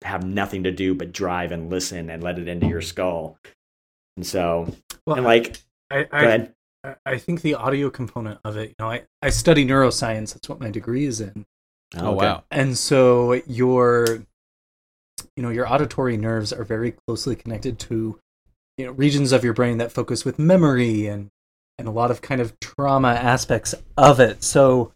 S4: have nothing to do but drive and listen and let it into your skull. And so,
S5: Well,
S4: and like,
S5: I,
S4: go ahead.
S5: I, I think the audio component of it, you know, I, I study neuroscience. That's what my degree is in.
S3: Oh,
S4: okay.
S3: wow.
S5: And so your, you know, your auditory nerves are very closely connected to, you know, regions of your brain that focus with memory and and a lot of kind of trauma aspects of it. So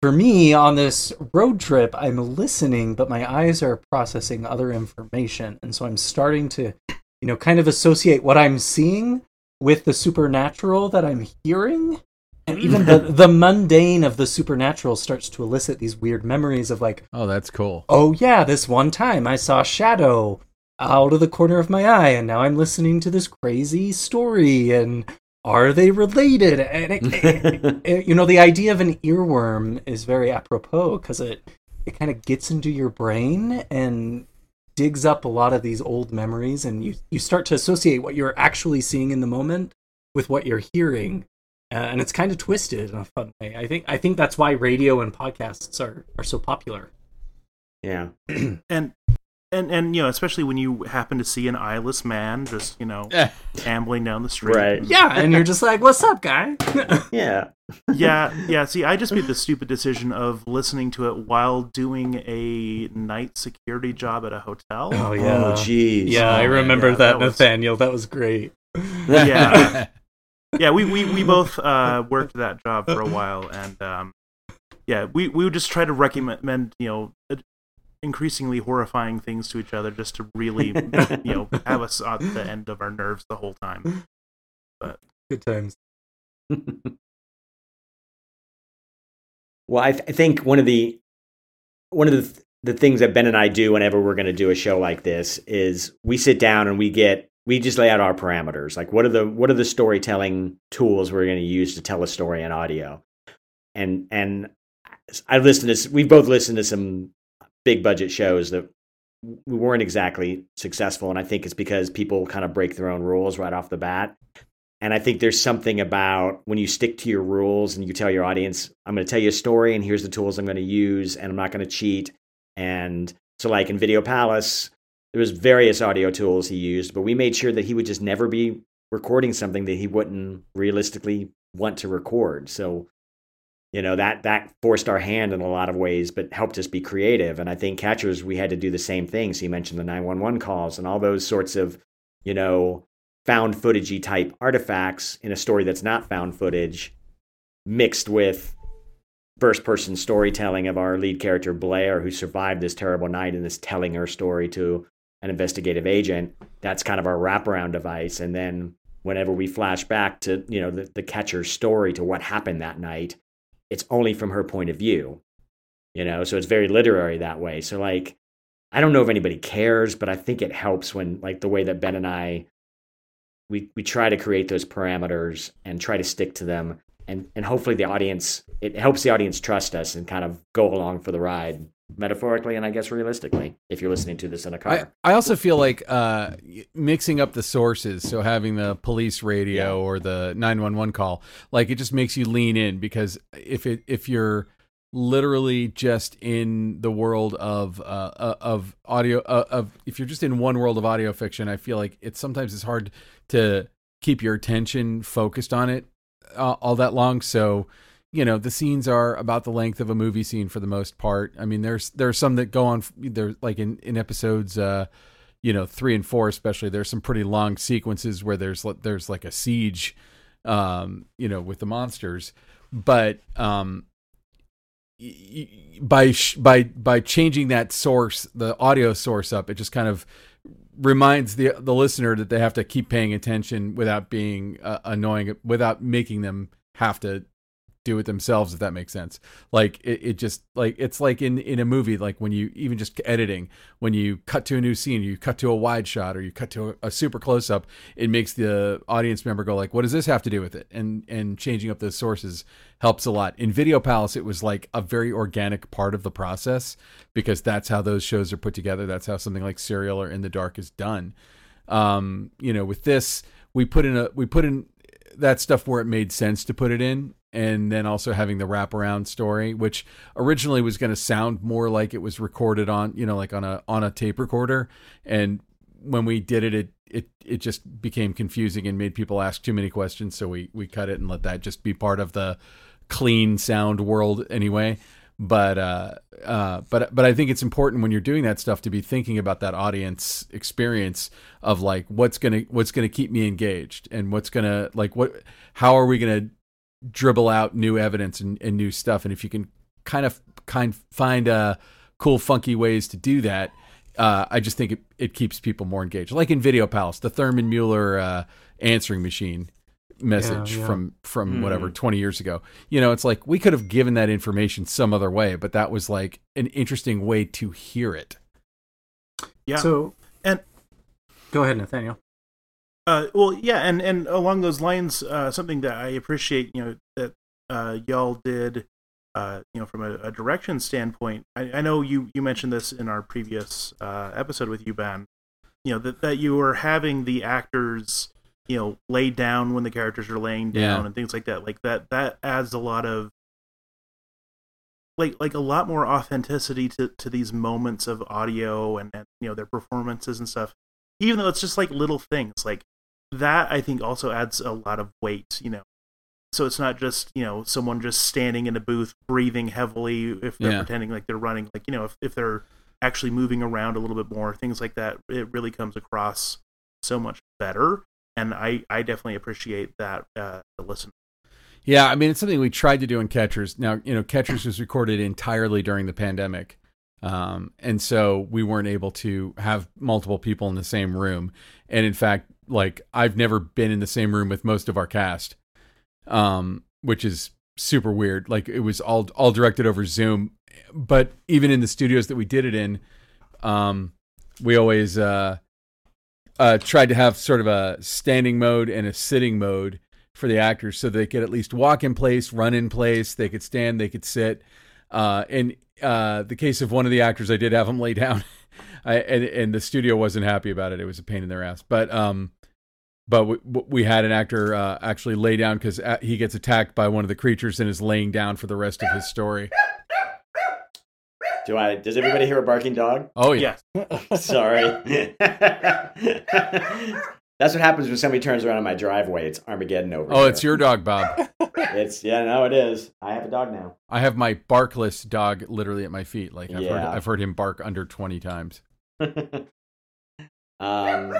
S5: for me on this road trip, I'm listening, but my eyes are processing other information, and so I'm starting to, you know, kind of associate what I'm seeing with the supernatural that I'm hearing. And even the, the mundane of the supernatural starts to elicit these weird memories of like,
S3: Oh, that's cool.
S5: oh yeah, this one time I saw a shadow out of the corner of my eye, and now I'm listening to this crazy story, and are they related? And it, it- it- you know, the idea of an earworm is very apropos because it it kind of gets into your brain and digs up a lot of these old memories, and you you start to associate what you're actually seeing in the moment with what you're hearing. Uh, and it's kind of twisted in a fun way. I think I think that's why radio and podcasts are, are so popular.
S4: yeah.
S2: and and and you know especially when you happen to see an eyeless man just you know ambling down the street
S4: Right.
S2: and-
S5: Yeah, and you're just like, "What's up, guy?"
S4: Yeah.
S2: yeah yeah see i just made the stupid decision of listening to it while doing a night security job at a hotel
S5: Oh yeah,
S4: Oh, jeez.
S5: yeah. I
S2: Oh,
S5: remember
S2: yeah,
S5: that,
S2: that was-
S5: Nathaniel. That was great.
S2: yeah yeah we we, we both uh worked that job for a while and um yeah we we would just try to recommend you know ad- increasingly horrifying things to each other just to really you know have us at the end of our nerves the whole time But
S5: Good times.
S4: Well, I, th- I think one of the one of the th- the things that Ben and I do whenever we're going to do a show like this is we sit down and we get we just lay out our parameters. Like what are the what are the storytelling tools we're going to use to tell a story in audio? And and I've listened to s- we've both listened to some big budget shows that we weren't exactly successful and I think it's because people kind of break their own rules right off the bat. And I think there's something about when you stick to your rules and you tell your audience, I'm going to tell you a story and here's the tools I'm going to use and I'm not going to cheat. And so, like in Video Palace, there was various audio tools he used, but we made sure that he would just never be recording something that he wouldn't realistically want to record. So you know that that forced our hand in a lot of ways but helped us be creative. And i think catchers we had to do the same thing. So you mentioned the 911 calls and all those sorts of you know found footagey type artifacts in a story that's not found footage mixed with first person storytelling of our lead character Blair who survived this terrible night and is telling her story to an investigative agent. That's kind of our wraparound device. And then whenever we flash back to you know the, the catcher's story to what happened that night it's only from her point of view you know? So it's very literary that way. So like i don't know if anybody cares but i think it helps when like the way that ben and i we we try to create those parameters and try to stick to them. And and hopefully the audience it helps the audience trust us and kind of go along for the ride metaphorically and I guess realistically if you're listening to this in a car.
S3: I, I also feel like uh, mixing up the sources, so having the police radio
S4: Yeah.
S3: or the 911 call, like it just makes you lean in because if it if you're literally just in the world of uh, uh, of audio uh, of if you're just in one world of audio fiction, I feel like it's sometimes it's hard to keep your attention focused on it uh, all that long. So you know the scenes are about the length of a movie scene for the most part. I mean, there's there's some that go on there like in in episodes, uh, you know, three and four especially. There's some pretty long sequences where there's there's like a siege, um, you know, with the monsters. But um, by by by changing that source, the audio source up, it just kind of reminds the the listener that they have to keep paying attention without being uh, annoying, without making them have to do it themselves if that makes sense. Like it, it just like it's like in in a movie like when you even just editing when you cut to a new scene you cut to a wide shot or you cut to a, a super close up it makes the audience member go like what does this have to do with it? And and changing up those sources helps a lot. In video palace it was like a very organic part of the process because that's how those shows are put together. That's how something like serial or in the dark is done. Um you know with this we put in a we put in that stuff where it made sense to put it in and then also having the wraparound story which originally was going to sound more like it was recorded on you know like on a on a tape recorder. And when we did it it it, it just became confusing and made people ask too many questions. So we we cut it and let that just be part of the clean sound world anyway. But uh uh but but I think it's important when you're doing that stuff to be thinking about that audience experience of like what's to what's to keep me engaged and what's to like what how are we to dribble out new evidence and, and new stuff and if you can kind of kind find uh cool funky ways to do that uh, I just think it, it keeps people more engaged. Like in Video Palace, the Thurman Mueller uh, answering machine message
S5: Yeah, yeah.
S3: from from
S4: Hmm.
S3: whatever 20 years ago. You know, it's like we could have given that information some other way, but that was like an interesting way to hear it.
S2: Yeah.
S5: So,
S2: And-
S5: go ahead, Nathaniel.
S2: Uh, well, yeah, and and along those lines, uh, something that I appreciate, you know, that uh, y'all did, uh, you know, from a, a direction standpoint. I, I know you you mentioned this in our previous uh, episode with you, Ben. You know that that you were having the actors, you know, lay down when the characters are laying down
S3: Yeah.
S2: and things like that. Like that that adds a lot of like like a lot more authenticity to to these moments of audio and, and you know their performances and stuff even though it's just like little things like that i think also adds a lot of weight you know so it's not just you know someone just standing in a booth breathing heavily if they're
S3: Yeah.
S2: pretending like they're running like you know if, if they're actually moving around a little bit more things like that it really comes across so much better and i i definitely appreciate that uh to listen
S3: Yeah, I mean it's something we tried to do in Catchers. Now, you know, Catchers was recorded entirely during the pandemic. Um, and so we weren't able to have multiple people in the same room. And in fact, like I've never been in the same room with most of our cast. Um, which is super weird. Like it was all all directed over Zoom. But even in the studios that we did it in, um, we always uh uh tried to have sort of a standing mode and a sitting mode for the actors so they could at least walk in place, run in place, they could stand, they could sit. Uh, in uh, the case of one of the actors, I did have him lay down, I, and, and the studio wasn't happy about it. It was a pain in their ass. But um, but we, we had an actor uh, actually lay down because he gets attacked by one of the creatures and is laying down for the rest of his story.
S4: Do I? Does everybody hear a barking dog?
S3: Oh yeah,
S2: yes
S4: Sorry. That's what happens when somebody turns around in my driveway. It's Armageddon over. Here.
S3: Oh,
S4: here.
S3: it's your dog, Bob.
S4: It's yeah, no, it is. I have a dog now.
S3: I have my barkless dog literally at my feet. Like I've heard,
S4: Yeah.
S3: I've heard him bark under twenty times.
S4: um,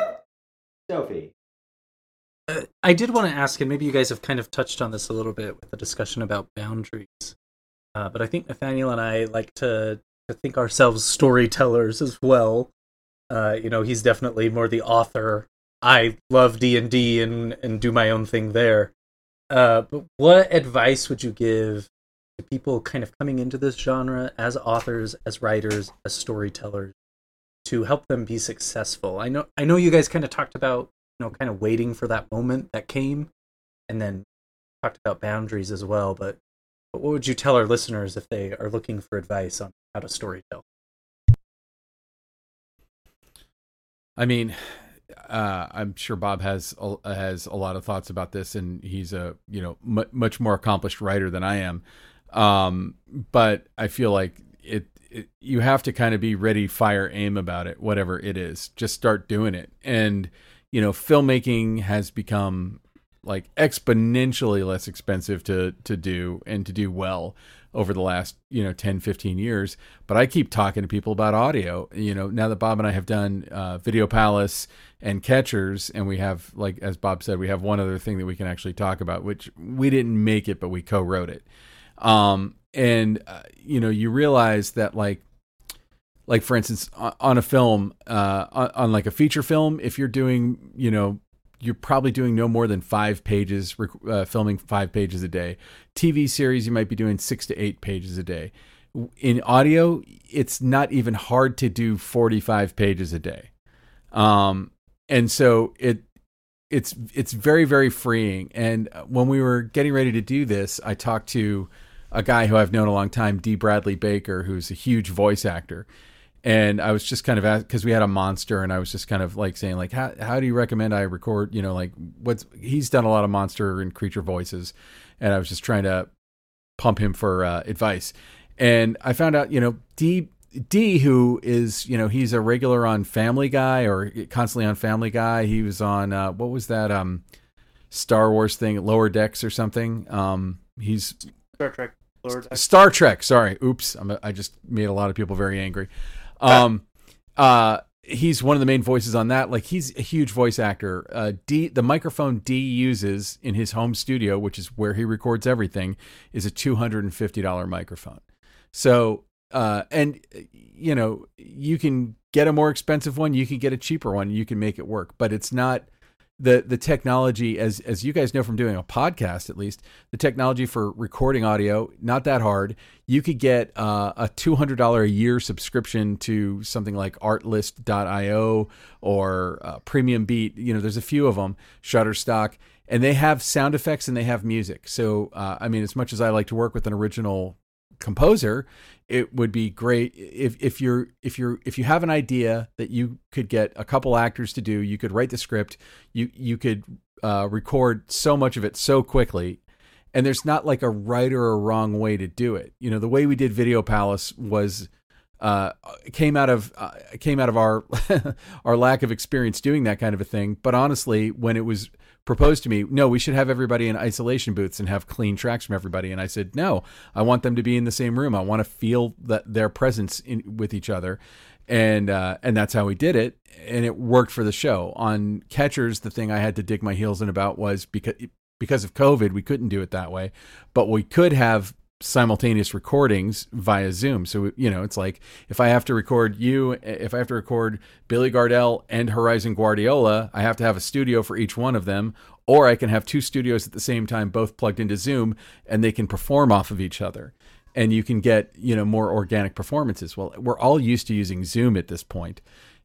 S4: Sophie.
S5: Uh, I did want to ask, and maybe you guys have kind of touched on this a little bit with the discussion about boundaries. Uh, but I think Nathaniel and I like to, to think ourselves storytellers as well. Uh, you know, he's definitely more the author. I love D and D and do my own thing there. Uh, but what advice would you give to people kind of coming into this genre as authors, as writers, as storytellers, to help them be successful? I know I know you guys kind of talked about know kind of waiting for that moment that came, and then talked about boundaries as well. But but what would you tell our listeners if they are looking for advice on how to storytell?
S3: I mean, uh, I'm sure Bob has a, has a lot of thoughts about this, and he's a you know mu much more accomplished writer than I am. Um, but I feel like it, it you have to kind of be ready, fire, aim about it, whatever it is. Just start doing it, and you know, filmmaking has become like exponentially less expensive to to do and to do well over the last you know 10 15 years. But i keep talking to people about audio. You know now that bob and i have done uh, video palace and catchers and we have like as bob said we have one other thing that we can actually talk about which we didn't make it but we co-wrote it. Um and uh, you know you realize that like like for instance on, a film uh on, like a feature film if you're doing you know you're probably doing no more than five pages, uh, filming five pages a day. TV series, you might be doing six to eight pages a day. In audio, it's not even hard to do 45 pages a day. Um, and so it, it's, it's very, very freeing. And when we were getting ready to do this, I talked to a guy who I've known a long time, D. Bradley Baker, who's a huge voice actor and I was just kind of because we had a monster, and I was just kind of like saying like, how how do you recommend I record? You know, like what's he's done a lot of monster and creature voices, and I was just trying to pump him for uh, advice, and I found out you know D D who is you know he's a regular on Family Guy or constantly on Family Guy. He was on uh, what was that um Star Wars thing, Lower Decks or something. Um, he's
S2: Star Trek.
S3: Star Trek. Sorry, oops, I'm a, I just made a lot of people very angry. Um, uh, he's one of the main voices on that. Like he's a huge voice actor. Uh, D, the microphone D uses in his home studio, which is where he records everything, is a two hundred and fifty dollar microphone. So, uh, and you know, you can get a more expensive one, you can get a cheaper one, you can make it work, but it's not the the technology as as you guys know from doing a podcast at least the technology for recording audio not that hard. You could get uh, a $200 a year subscription to something like artlist.io or uh, premium beat. You know there's a few of them shutterstock and they have sound effects and they have music. So uh, i mean as much as i like to work with an original composer it would be great if if you're if you're if you have an idea that you could get a couple actors to do you could write the script you you could uh, record so much of it so quickly and there's not like a right or a wrong way to do it. You know the way we did video palace was uh, came out of uh, came out of our our lack of experience doing that kind of a thing but honestly when it was proposed to me, no, we should have everybody in isolation booths and have clean tracks from everybody. And I said, no, I want them to be in the same room. I want to feel that their presence in, with each other. And uh, and that's how we did it, and it worked for the show. On Catchers, the thing I had to dig my heels in about was because because of COVID, we couldn't do it that way, but we could have simultaneous recordings via Zoom. So, you know, it's like if I have to record you, if I have to record Billy Gardell and Horizon Guardiola, I have to have a studio for each one of them, or I can have two studios at the same time, both plugged into Zoom, and they can perform off of each other. And you can get, you know, more organic performances. Well, we're all used to using Zoom at this point.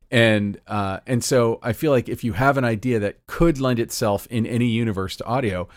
S3: And uh, and so I feel like if you have an idea that could lend itself in any universe to audio,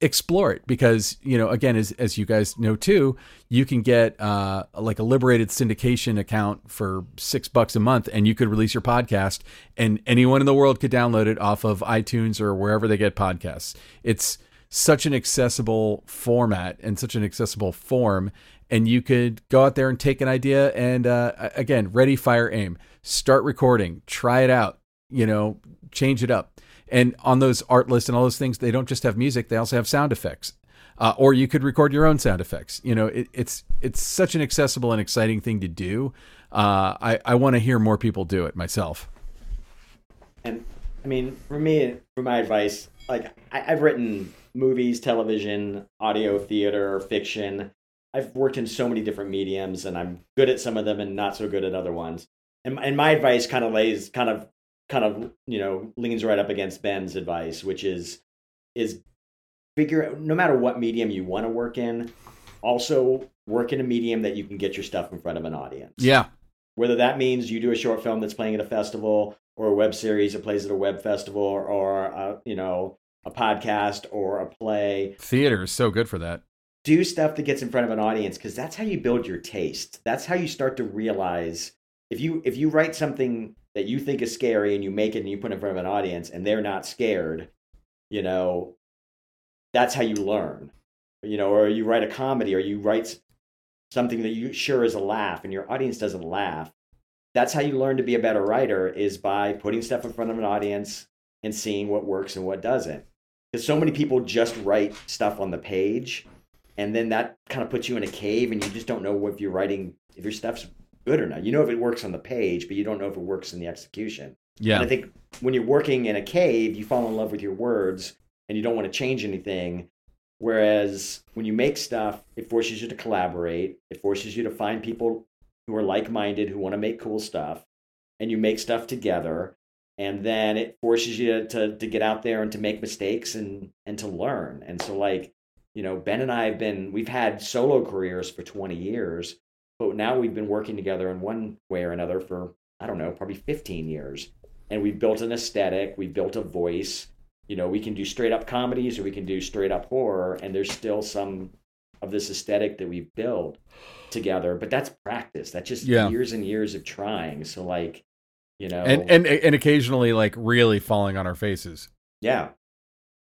S3: explore it because you know again as as you guys know too you can get uh like a liberated syndication account for six bucks a month and you could release your podcast and anyone in the world could download it off of itunes or wherever they get podcasts. It's such an accessible format and such an accessible form and you could go out there and take an idea and uh, again ready fire aim. Start recording. Try it out. You know change it up And on those art lists and all those things, they don't just have music; they also have sound effects. Uh, or you could record your own sound effects. You know, it, it's it's such an accessible and exciting thing to do. Uh, I I want to hear more people do it myself.
S4: And I mean, for me, for my advice, like I, I've written movies, television, audio, theater, fiction. I've worked in so many different mediums, and I'm good at some of them and not so good at other ones. And and my advice kind of lays kind of kind of you know leans right up against Ben's advice, which is is figure out no matter what medium you want to work in, also work in a medium that you can get your stuff in front of an audience.
S3: Yeah.
S4: Whether that means you do a short film that's playing at a festival, or a web series that plays at a web festival, or a, you know a podcast or a play.
S3: Theater is so good for that.
S4: Do stuff that gets in front of an audience because that's how you build your taste. That's how you start to realize if you if you write something that you think is scary and you make it and you put it in front of an audience and they're not scared, you know, that's how you learn. You know, or you write a comedy or you write something that you sure is a laugh and your audience doesn't laugh. That's how you learn to be a better writer is by putting stuff in front of an audience and seeing what works and what doesn't because so many people just write stuff on the page and then that kind of puts you in a cave and you just don't know if you're writing if your stuff's good or not. You know if it works on the page but you don't know if it works in the execution.
S3: Yeah
S4: and i think when you're working in a cave you fall in love with your words and you don't want to change anything. Whereas when you make stuff it forces you to collaborate it forces you to find people who are like-minded who want to make cool stuff and you make stuff together and then it forces you to to get out there and to make mistakes and and to learn. And so like you know ben and i have been we've had solo careers for 20 years but now we've been working together in one way or another for i don't know probably 15 years and we've built an aesthetic we've built a voice you know we can do straight up comedies or we can do straight up horror and there's still some of this aesthetic that we've built together but that's practice that's just
S3: Yeah.
S4: years and years of trying so like you know
S3: and and and occasionally like really falling on our faces.
S4: Yeah.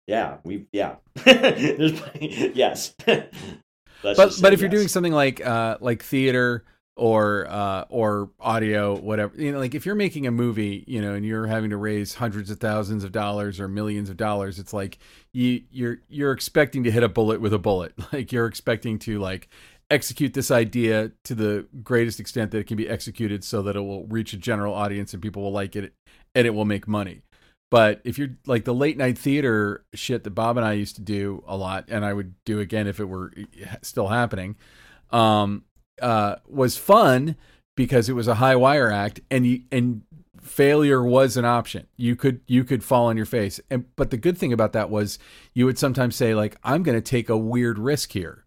S4: Yeah. We yeah. There's yes. Let's
S3: But but if you're doing something like uh like theater or uh or audio whatever you know like if you're making a movie you know and you're having to raise hundreds of thousands of dollars or millions of dollars it's like you you're you're expecting to hit a bullet with a bullet. Like you're expecting to like execute this idea to the greatest extent that it can be executed so that it will reach a general audience and people will like it and it will make money but if you're like the late night theater shit that Bob and I used to do a lot, and I would do again if it were still happening, um, uh, was fun because it was a high wire act, and you, and failure was an option. You could you could fall on your face, and but the good thing about that was you would sometimes say like I'm going to take a weird risk here.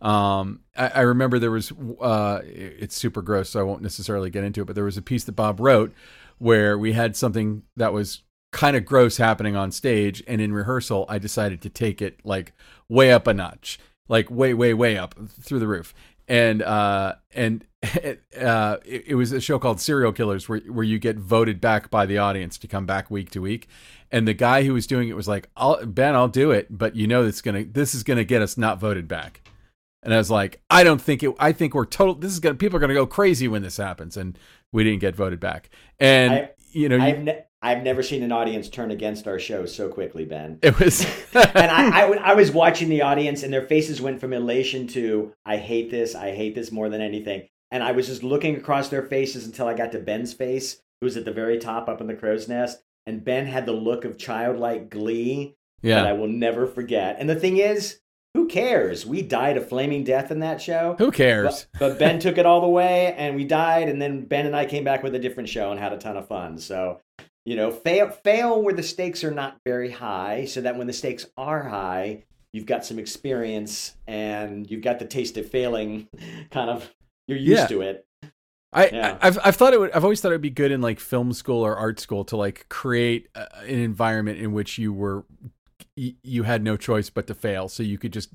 S3: Um, I, I remember there was uh, it's super gross, so I won't necessarily get into it. But there was a piece that Bob wrote where we had something that was kind of gross happening on stage, and in rehearsal, I decided to take it like way up a notch, like way, way, way up through the roof. And uh, and uh, it, it was a show called Serial Killers, where where you get voted back by the audience to come back week to week. And the guy who was doing it was like, I'll, "Ben, I'll do it, but you know, it's gonna this is gonna get us not voted back." And I was like, I don't think it. I think we're total. This is gonna. People are gonna go crazy when this happens, and we didn't get voted back. And
S4: I-
S3: you know,
S4: I've ne- I've never seen an audience turn against our show so quickly, Ben.
S3: it was.
S4: and I was watching the audience, and their faces went from elation to "I hate this, I hate this more than anything." And I was just looking across their faces until I got to Ben's face, who was at the very top up in the crow's nest, and Ben had the look of childlike glee yeah. that I will never forget. And the thing is, who cares? We died a flaming death in that show.
S3: Who cares?
S4: But, but Ben took it all the way, and we died. And then Ben and I came back with a different show and had a ton of fun. So, you know, fail fail where the stakes are not very high, so that when the stakes are high, you've got some experience and you've got the taste of failing. Kind of, you're used
S3: Yeah.
S4: to it.
S3: I,
S4: Yeah.
S3: I I've I've thought it would. I've always thought it would be good in like film school or art school to like create uh, an environment in which you were you had no choice but to fail, so you could just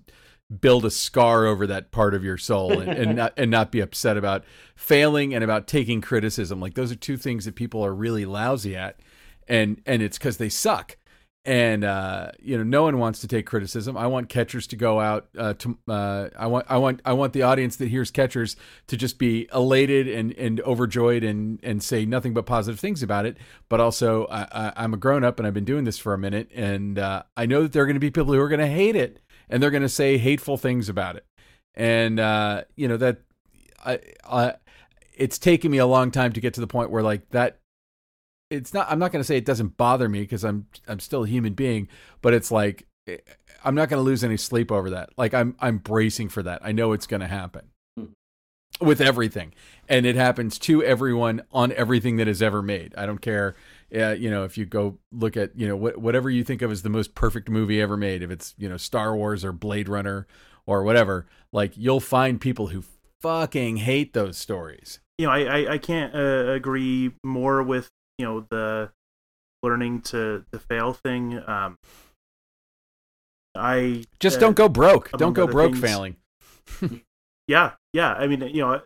S3: build a scar over that part of your soul and, and not and not be upset about failing and about taking criticism. Like those are two things that people are really lousy at, and and it's because they suck. and uh, you know no one wants to take criticism. I want catchers to go out. Uh, to uh, I want I want I want the audience that hears catchers to just be elated and and overjoyed and and say nothing but positive things about it. But also I, I, am a grown up and I've been doing this for a minute, and uh, I know that there are going to be people who are going to hate it and they're going to say hateful things about it. And uh, you know that I, I it's taken me a long time to get to the point where like that it's not i'm not going to say it doesn't bother me because i'm i'm still a human being but it's like eh, i'm not going to lose any sleep over that. Like i'm i'm bracing for that. I know it's going to happen. Hmm. with everything. And it happens to everyone on everything that is ever made. I don't care uh, you know if you go look at you know wh- whatever you think of as the most perfect movie ever made if it's you know star wars or blade runner or whatever like you'll find people who fucking hate those stories
S2: you know i i, I can't uh, agree more with you know the learning to to fail thing. Um, I
S3: just uh, don't go broke. Don't go broke things, failing.
S2: yeah, yeah. I mean, you know,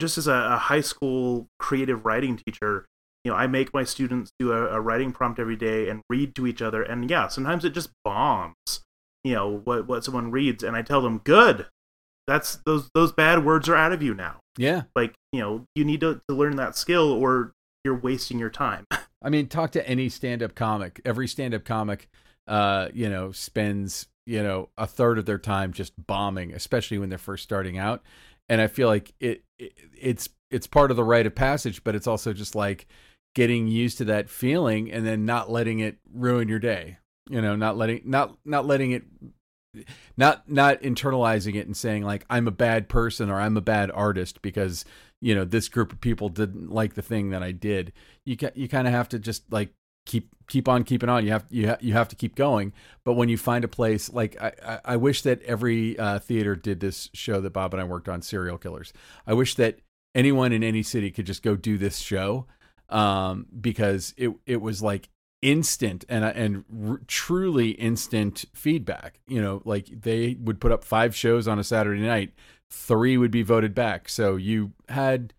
S2: just as a, a, high school creative writing teacher, you know, I make my students do a, a, writing prompt every day and read to each other. And yeah, sometimes it just bombs. You know what what someone reads, and I tell them, "Good, that's those those bad words are out of you now."
S3: Yeah,
S2: like you know, you need to, to learn that skill, or you're wasting your time.
S3: I mean, talk to any stand-up comic. Every stand-up comic, uh, you know, spends you know a third of their time just bombing, especially when they're first starting out. And I feel like it, it it's it's part of the rite of passage, but it's also just like getting used to that feeling and then not letting it ruin your day. You know, not letting not not letting it not not internalizing it and saying like I'm a bad person or I'm a bad artist because you know this group of people didn't like the thing that I did. You ca- you kind of have to just like keep keep on keeping on. You have you ha- you have to keep going. But when you find a place like I I, I wish that every uh, theater did this show that Bob and I worked on serial killers. I wish that anyone in any city could just go do this show um, because it it was like instant and and truly instant feedback. You know, like they would put up five shows on a Saturday night three would be voted back. So you had,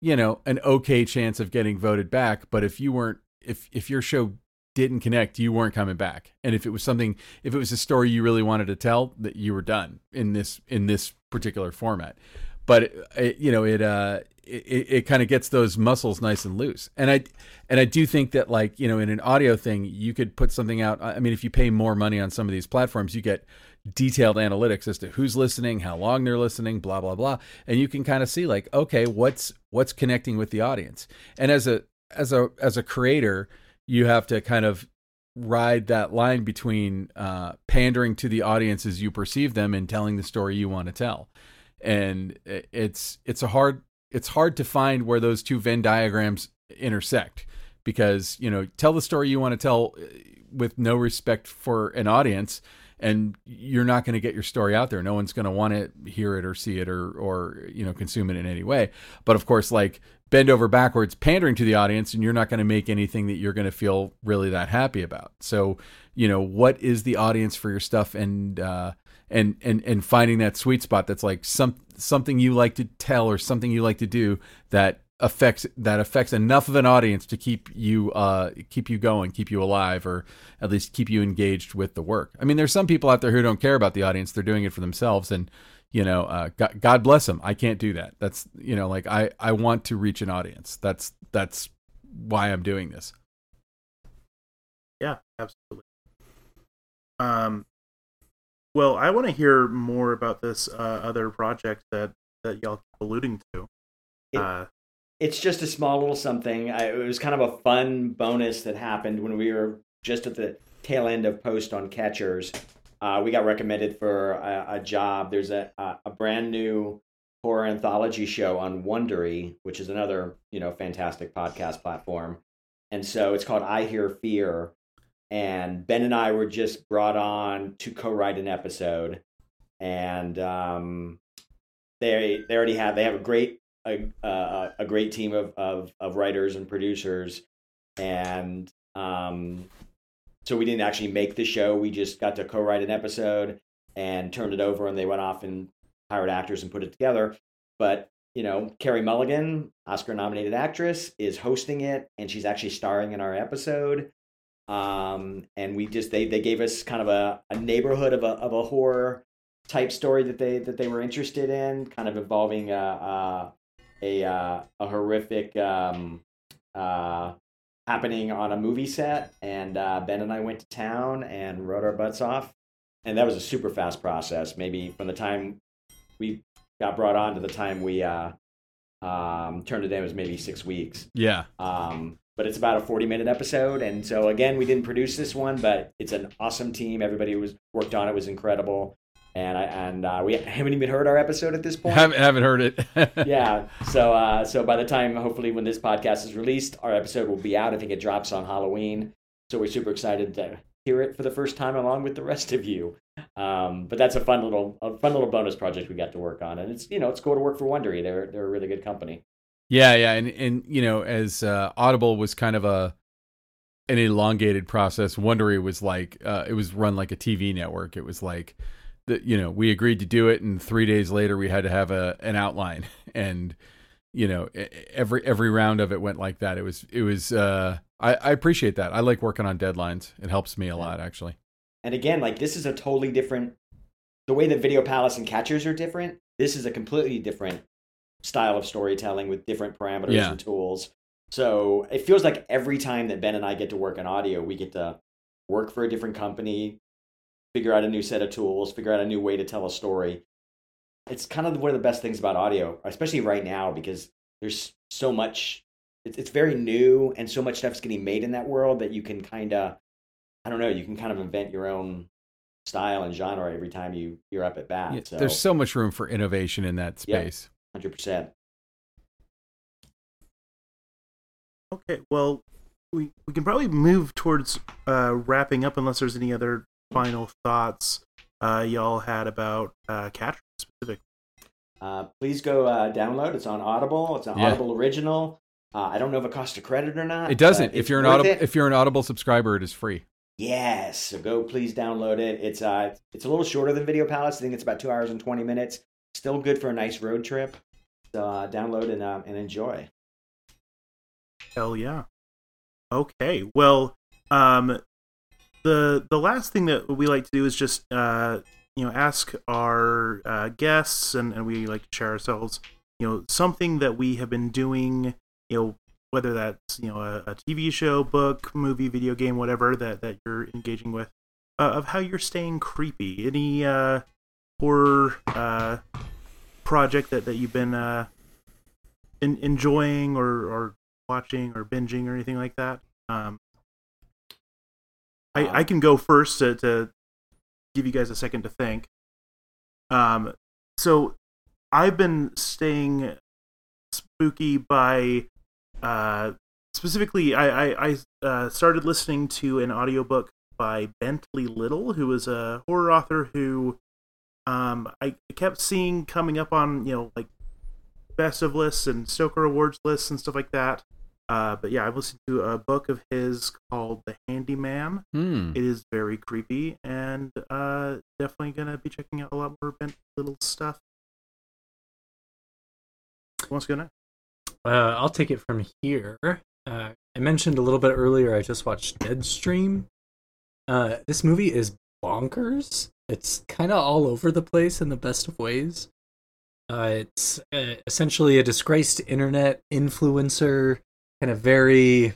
S3: you know, an okay chance of getting voted back. But if you weren't, if if your show didn't connect, you weren't coming back. And if it was something, if it was a story you really wanted to tell, that you were done in this in this particular format. But it, it, you know, it uh, it, it kind of gets those muscles nice and loose. And I and I do think that like you know, in an audio thing, you could put something out. I mean, if you pay more money on some of these platforms, you get detailed analytics as to who's listening, how long they're listening, blah blah blah, and you can kind of see like, okay, what's what's connecting with the audience. And as a as a as a creator, you have to kind of ride that line between uh, pandering to the audience as you perceive them and telling the story you want to tell. And it's it's a hard it's hard to find where those two Venn diagrams intersect because you know tell the story you want to tell uh, with no respect for an audience and you're not going to get your story out there. No one's going to want to hear it or see it or or you know consume it in any way. But of course, like bend over backwards pandering to the audience and you're not going to make anything that you're going to feel really that happy about. So, you know, what is the audience for your stuff and uh and and and finding that sweet spot that's like some something you like to tell or something you like to do that affects that affects enough of an audience to keep you uh keep you going keep you alive or at least keep you engaged with the work. I mean there's some people out there who don't care about the audience. They're doing it for themselves and you know uh god, god bless them i can't do that. That's you know like i i want to reach an audience. That's that's why i'm doing this.
S2: Yeah absolutely. Um well i want to hear more about this uh, other project that that y'all keep alluding to uh
S4: it's just a small little something. I, it was kind of a fun bonus that happened when we were just at the tail end of post on catchers. Uh, we got recommended for a, a job. There's a, a, a brand new horror anthology show on Wondery, which is another you know fantastic podcast platform. And so it's called I Hear Fear. And Ben and I were just brought on to co-write an episode, and um, they they already have they have a great a, a, a great team of, of, of writers and producers, and um, so we didn't actually make the show. We just got to co-write an episode and turned it over, and they went off and hired actors and put it together. But you know, Carey Mulligan, Oscar-nominated actress, is hosting it, and she's actually starring in our episode. Um, and we just they they gave us kind of a, a neighborhood of a of a horror type story that they that they were interested in, kind of involving a a a, uh, a horrific um, uh, happening on a movie set. And uh, Ben and I went to town and wrote our butts off, and that was a super fast process. Maybe from the time we got brought on to the time we uh, um, turned it in was maybe six weeks.
S3: Yeah.
S4: Um, but it's about a 40 minute episode. And so again, we didn't produce this one, but it's an awesome team. Everybody who was worked on it was incredible. And I and uh, we haven't even heard our episode at this point.
S3: Haven't, haven't heard it.
S4: yeah. So uh, so by the time hopefully when this podcast is released, our episode will be out. I think it drops on Halloween. So we're super excited to hear it for the first time along with the rest of you. Um, but that's a fun little a fun little bonus project we got to work on, and it's you know it's cool to work for Wondery. They're they're a really good company.
S3: Yeah, yeah, and and you know, as uh, Audible was kind of a an elongated process. Wondery was like uh, it was run like a TV network. It was like that you know we agreed to do it, and three days later we had to have a an outline, and you know every every round of it went like that. It was it was uh, I, I appreciate that. I like working on deadlines. It helps me a lot actually.
S4: And again, like this is a totally different. The way that Video Palace and Catchers are different. This is a completely different style of storytelling with different parameters
S3: yeah.
S4: and tools. So it feels like every time that Ben and I get to work on audio, we get to work for a different company, figure out a new set of tools, figure out a new way to tell a story. It's kind of one of the best things about audio, especially right now, because there's so much, it's very new and so much stuff's getting made in that world that you can kind of, I don't know, you can kind of invent your own style and genre every time you, you're up at bat.
S3: Yeah,
S4: so.
S3: There's so much room for innovation in that space.
S4: Yeah. 100%.
S2: Okay, well, we, we can probably move towards uh, wrapping up unless there's any other final thoughts uh, y'all had about uh, Catch specifically.
S4: Uh, please go uh, download. It's on Audible. It's an
S3: yeah.
S4: Audible original. Uh, I don't know if it costs a credit or not.
S3: It doesn't. If you're an Audible, if you're an Audible subscriber, it is free.
S4: Yes. So go, please download it. It's uh, it's a little shorter than Video Palace. I think it's about two hours and twenty minutes. Still good for a nice road trip. Uh, download and uh, and enjoy.
S2: Hell yeah. Okay, well, um, the the last thing that we like to do is just uh, you know ask our uh, guests and, and we like to share ourselves you know something that we have been doing you know whether that's you know a, a tv show book movie video game whatever that that you're engaging with uh, of how you're staying creepy any uh horror uh project that that you've been uh in, enjoying or or watching or binging or anything like that um I, I can go first to, to give you guys a second to think. Um, so I've been staying spooky by uh, specifically. I I, I uh, started listening to an audiobook by Bentley Little, who is a horror author who um, I kept seeing coming up on you know like best of lists and Stoker Awards lists and stuff like that. Uh, but yeah, I've listened to a book of his called The Handyman.
S3: Hmm.
S2: It is very creepy, and uh, definitely gonna be checking out a lot more Bentley Little stuff. Who wants to go next?
S5: Uh, I'll take it from here. Uh, I mentioned a little bit earlier. I just watched Deadstream. Uh, this movie is bonkers. It's kind of all over the place in the best of ways. Uh, it's uh, essentially a disgraced internet influencer, kind of very.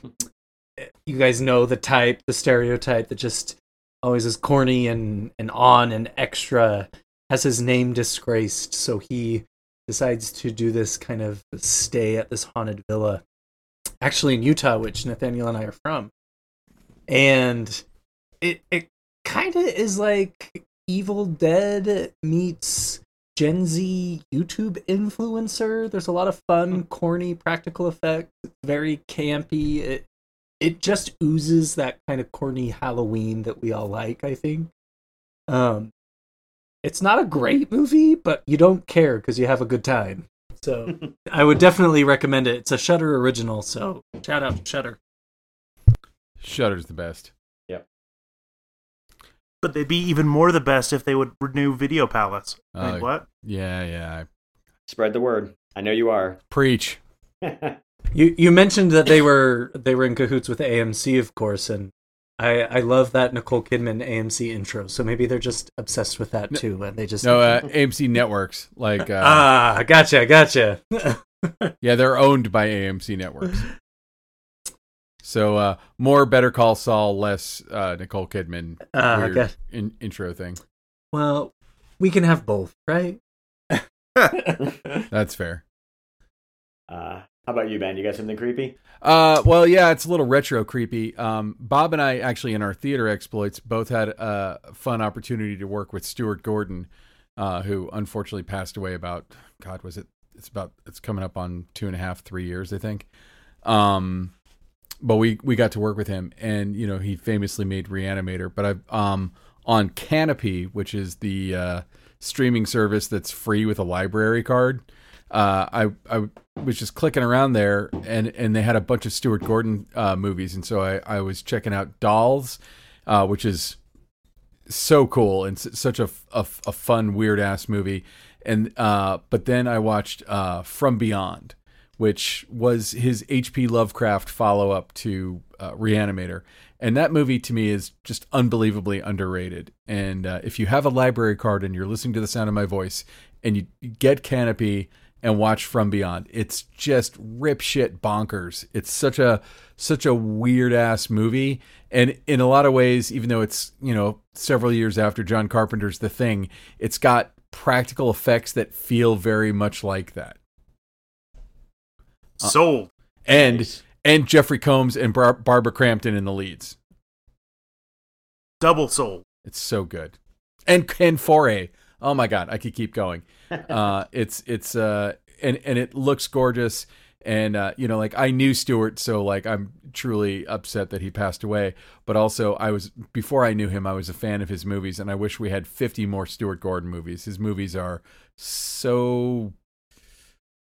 S5: You guys know the type, the stereotype that just always is corny and and on and extra. Has his name disgraced, so he decides to do this kind of stay at this haunted villa, actually in Utah, which Nathaniel and I are from. And it it kind of is like Evil Dead meets Gen Z YouTube influencer. There's a lot of fun, corny practical effects. Very campy. It it just oozes that kind of corny Halloween that we all like. I think. Um, it's not a great movie, but you don't care because you have a good time. So I would definitely recommend it. It's a Shudder original, so shout out to Shudder.
S3: Shudder's the best.
S2: But they'd be even more the best if they would renew Video Palace.
S3: Uh,
S2: Wait, what?
S3: Yeah, yeah.
S4: Spread the word. I know you are.
S3: Preach.
S5: You you mentioned that they were they were in cahoots with AMC, of course, and I, I love that Nicole Kidman AMC intro, so maybe they're just obsessed with that too, and they just
S3: No, uh, AMC networks like uh,
S5: ah, gotcha, gotcha.
S3: yeah, they're owned by AMC networks. So uh, more Better Call Saul, less uh, Nicole Kidman
S5: Ah,
S3: weird
S5: got-
S3: in, intro thing.
S5: well, we can have both, right?
S3: That's fair.
S4: Uh, how about you, Ben? You got something creepy?
S3: Uh, well, yeah, it's a little retro creepy. Um, Bob and I actually in our theater exploits both had a fun opportunity to work with Stuart Gordon, uh, who unfortunately passed away about God was it? It's about it's coming up on two and a half, three years, I think. Um, but we we got to work with him, and you know he famously made Reanimator. But I um on Kanopy, which is the uh, streaming service that's free with a library card. Uh, I I was just clicking around there, and and they had a bunch of Stuart Gordon uh, movies, and so I I was checking out Dolls, uh, which is so cool and s- such a, a fun weird ass movie, and uh, but then I watched uh, From Beyond, which was his H.P. Lovecraft follow up to uh, Reanimator. And that movie to me is just unbelievably underrated. And uh, if you have a library card and you're listening to the sound of my voice and you get Kanopy and watch From Beyond, it's just rip shit bonkers. It's such a such a weird ass movie. And in a lot of ways, even though it's, you know, several years after John Carpenter's The Thing, it's got practical effects that feel very much like that.
S2: Sold.
S3: And
S4: Nice.
S3: and Jeffrey Combs and Bar- Barbara Crampton in the leads.
S2: Double sold.
S3: It's so good. And Ken Foree. Oh my god, I could keep going. Uh, it's it's uh and and it looks gorgeous. And uh, you know, like I knew Stuart, so like I'm truly upset that he passed away. But also, I was before I knew him, I was a fan of his movies, and I wish we had 50 more Stuart Gordon movies. His movies are so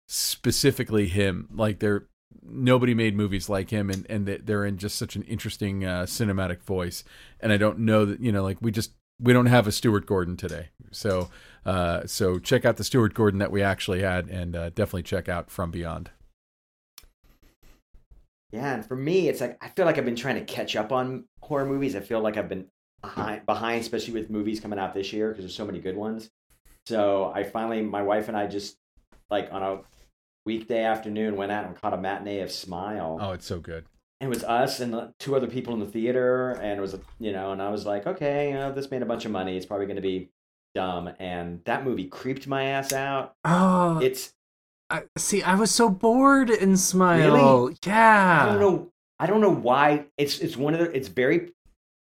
S3: specifically him. Like they're nobody made movies like him, and and they- they're in just such an interesting uh, cinematic voice. And I don't know that you know, like we just we don't have a Stuart Gordon today. So uh, so check out the Stuart Gordon that we actually had, and uh, definitely check out From Beyond.
S4: Yeah, and for me, it's like I feel like I've been trying to catch up on horror movies. I feel like I've been behind, behind especially with movies coming out this year because there's so many good ones. So I finally, my wife and I just like on a weekday afternoon went out and caught a matinee of Smile.
S3: Oh, it's so good.
S4: It was us and two other people in the theater, and it was you know, and I was like, okay, you know, this made a bunch of money. It's probably going to be dumb, and that movie creeped my ass out.
S5: Oh,
S4: It's
S5: I, see, I was so bored in Smile.
S4: Really?
S5: Yeah.
S4: I don't know. I don't know why. It's it's one of the. It's very.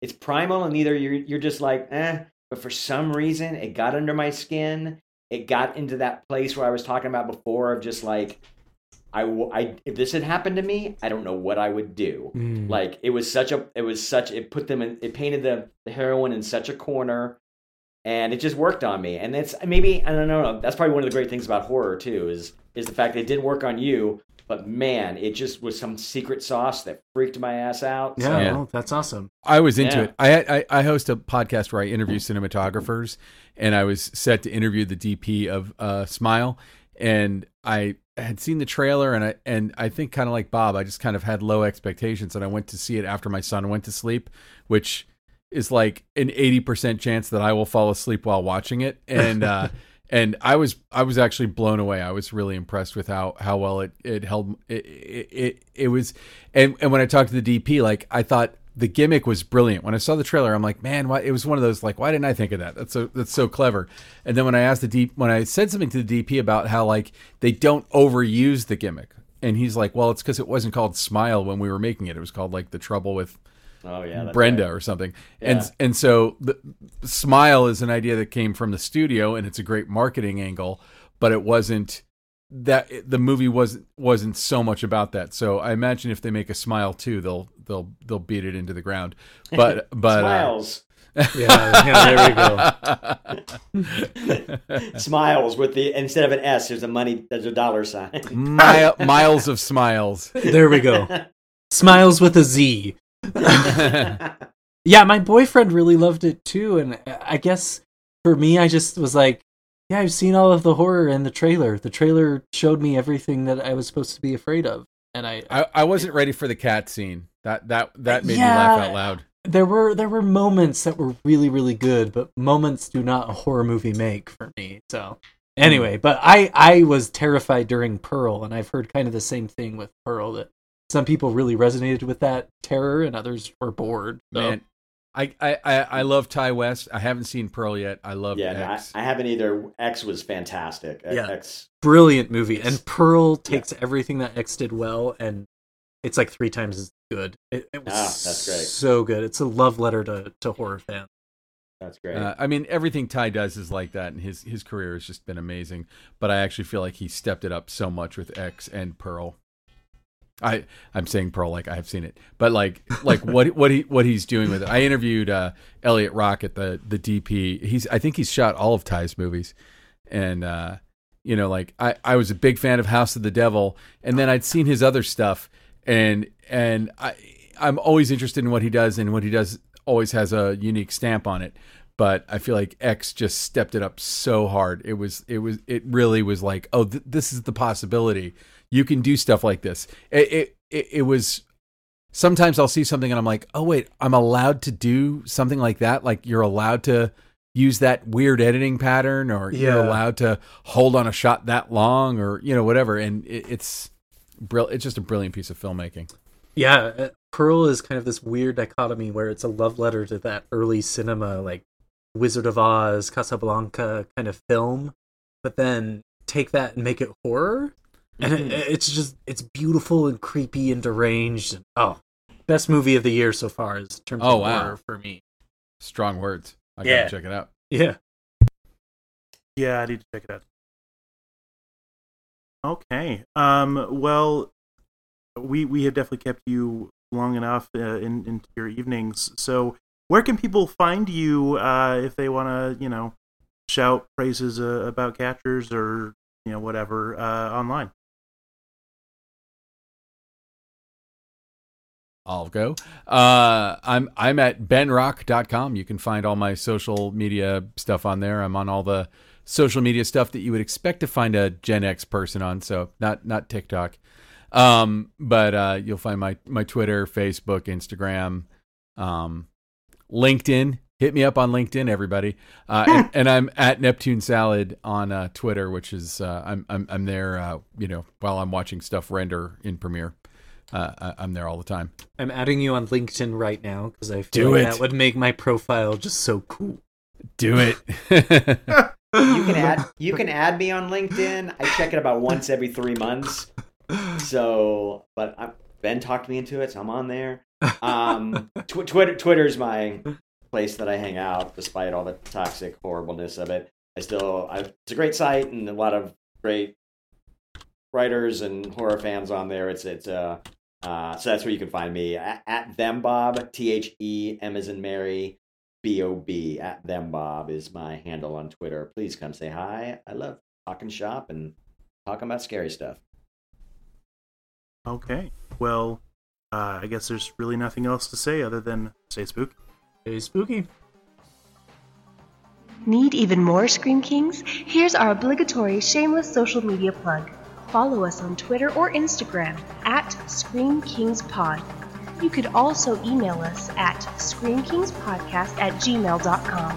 S4: It's primal, and either you're you're just like eh, but for some reason it got under my skin. It got into that place where I was talking about before of just like, I, I if this had happened to me, I don't know what I would do.
S5: Mm.
S4: Like it was such a. It was such. It put them in. It painted the the heroine in such a corner. And it just worked on me, and it's maybe I don't know. That's probably one of the great things about horror too is is the fact that it didn't work on you, but man, it just was some secret sauce that freaked my ass out.
S5: yeah,
S4: So,
S3: Yeah.
S5: well, that's awesome.
S3: I was into
S4: Yeah.
S3: it. I, I I host a podcast where I interview cinematographers, and I was set to interview the DP of uh, Smile, and I had seen the trailer, and I and I think kind of like Bob, I just kind of had low expectations, and I went to see it after my son went to sleep, which is like an eighty percent chance that I will fall asleep while watching it, and. uh and I was I was actually blown away. I was really impressed with how how well it it held it it, it, was and and when I talked to the DP like I thought the gimmick was brilliant. When I saw the trailer I'm like, "Man, why it was one of those like why didn't I think of that? That's so that's so clever." And then when I asked the DP when I said something to the DP about how like they don't overuse the gimmick and he's like, "Well, it's cuz it wasn't called Smile when we were making it. It was called like The Trouble with
S4: Oh yeah,
S3: Brenda
S4: right.
S3: or something.
S4: Yeah.
S3: And and so the smile is an idea that came from the studio and it's a great marketing angle, but it wasn't that the movie wasn't wasn't so much about that. So I imagine if they make a smile too, they'll they'll they'll beat it into the ground. But but uh,
S4: Smiles,
S5: Yeah, yeah, there we go.
S4: smiles with the instead of an S, there's a money, there's a dollar sign.
S3: mile, miles of smiles.
S5: There we go. Smiles with a Z. Yeah, my boyfriend really loved it too, and I guess for me, I just was like, yeah, I've seen all of the horror in the trailer. The trailer showed me everything that I was supposed to be afraid of, and I,
S3: I, I wasn't ready for the cat scene. That that that made
S5: Yeah.
S3: me laugh out loud.
S5: there were there were moments that were really really good, but moments do not a horror movie make for me. So hmm. anyway, but I I was terrified during Pearl, and I've heard kind of the same thing with Pearl that some people really resonated with that terror, and others were bored. So.
S3: Man, I, I, I I love Ti West. I haven't seen Pearl yet. I love
S4: Yeah, no, I,
S3: X.
S4: I haven't either. X was fantastic.
S5: Yeah.
S4: X.
S5: brilliant movie, and Pearl takes everything that X did well, and it's like three times as good. It, it was
S4: Ah, that's great.
S5: so good. It's a love letter to to horror fans.
S4: That's great.
S3: Uh, I mean, everything Ti does is like that, and his his career has just been amazing. But I actually feel like he stepped it up so much with X and Pearl. I I'm saying Pearl like I've seen it, but like like what what he what he's doing with it. I interviewed uh, Eliot Rockett the the DP. He's I think he's shot all of Ti's movies, and uh, you know like I I was a big fan of House of the Devil, and then I'd seen his other stuff, and and I I'm always interested in what he does, and what he does always has a unique stamp on it. But I feel like X just stepped it up so hard. It was it was it really was like oh th- this is the possibility. You can do stuff like this. It, it it was. Sometimes I'll see something and I'm like, oh wait, I'm allowed to do something like that. Like you're allowed to use that weird editing pattern, or you're allowed to hold on a shot that long, or you know whatever. And it, it's brill. It's just a brilliant piece of filmmaking.
S5: Yeah, uh, Pearl is kind of this weird dichotomy where it's a love letter to that early cinema, like Wizard of Oz, Casablanca kind of film, but then take that and make it horror, and it, it's just it's beautiful and creepy and deranged. And, oh, best movie of the year so far is in terms
S3: Oh,
S5: of
S3: wow.
S5: horror for me.
S3: Strong words. I
S5: Yeah.
S3: gotta check it out.
S5: Yeah,
S2: Yeah, I need to check it out. Okay. Um. Well, we we have definitely kept you long enough uh, in into your evenings. So, where can people find you uh, if they want to, you know, shout praises uh, about catchers or you know whatever uh, online?
S3: I'll go. Uh, I'm I'm at benrock.com. You can find all my social media stuff on there. I'm on all the social media stuff that you would expect to find a Gen X person on. So not not TikTok, um, but uh, you'll find my my Twitter, Facebook, Instagram, um, LinkedIn. Hit me up on LinkedIn, everybody. Uh, and, and I'm at Neptune Salad on uh, Twitter, which is uh, I'm I'm I'm there. Uh, you know, while I'm watching stuff render in Premiere. Uh, I- I'm there all the time.
S5: I'm adding you on LinkedIn right now because I feel
S3: Do
S5: like
S3: it.
S5: that would make my profile just so cool.
S3: Do it.
S4: You can add you can add me on LinkedIn. I check it about once every three months. So, but I, Ben talked me into it, so I'm on there. Um, tw- Twitter Twitter's my place that I hang out, despite all the toxic horribleness of it. I still, I, it's a great site and a lot of great writers and horror fans on there. It's it's uh, uh so that's where you can find me at, at them Bob T H E M as in Mary B O B at them Bob is my handle on Twitter. Please come say hi. I love talking shop and talking about scary stuff.
S2: Okay. Well, uh, I guess there's really nothing else to say other than stay spooky.
S5: Hey, spooky.
S8: Need even more Scream Kings? Here's our obligatory shameless social media plug. Follow us on Twitter or Instagram at Scream Kings Pod. You could also email us at screamkingspodcast at gmail.com.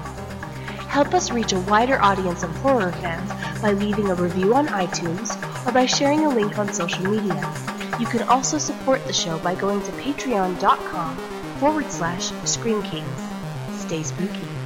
S8: Help us reach a wider audience of horror fans by leaving a review on iTunes or by sharing a link on social media. You can also support the show by going to patreon.com forward slash Scream Kings. Stay spooky.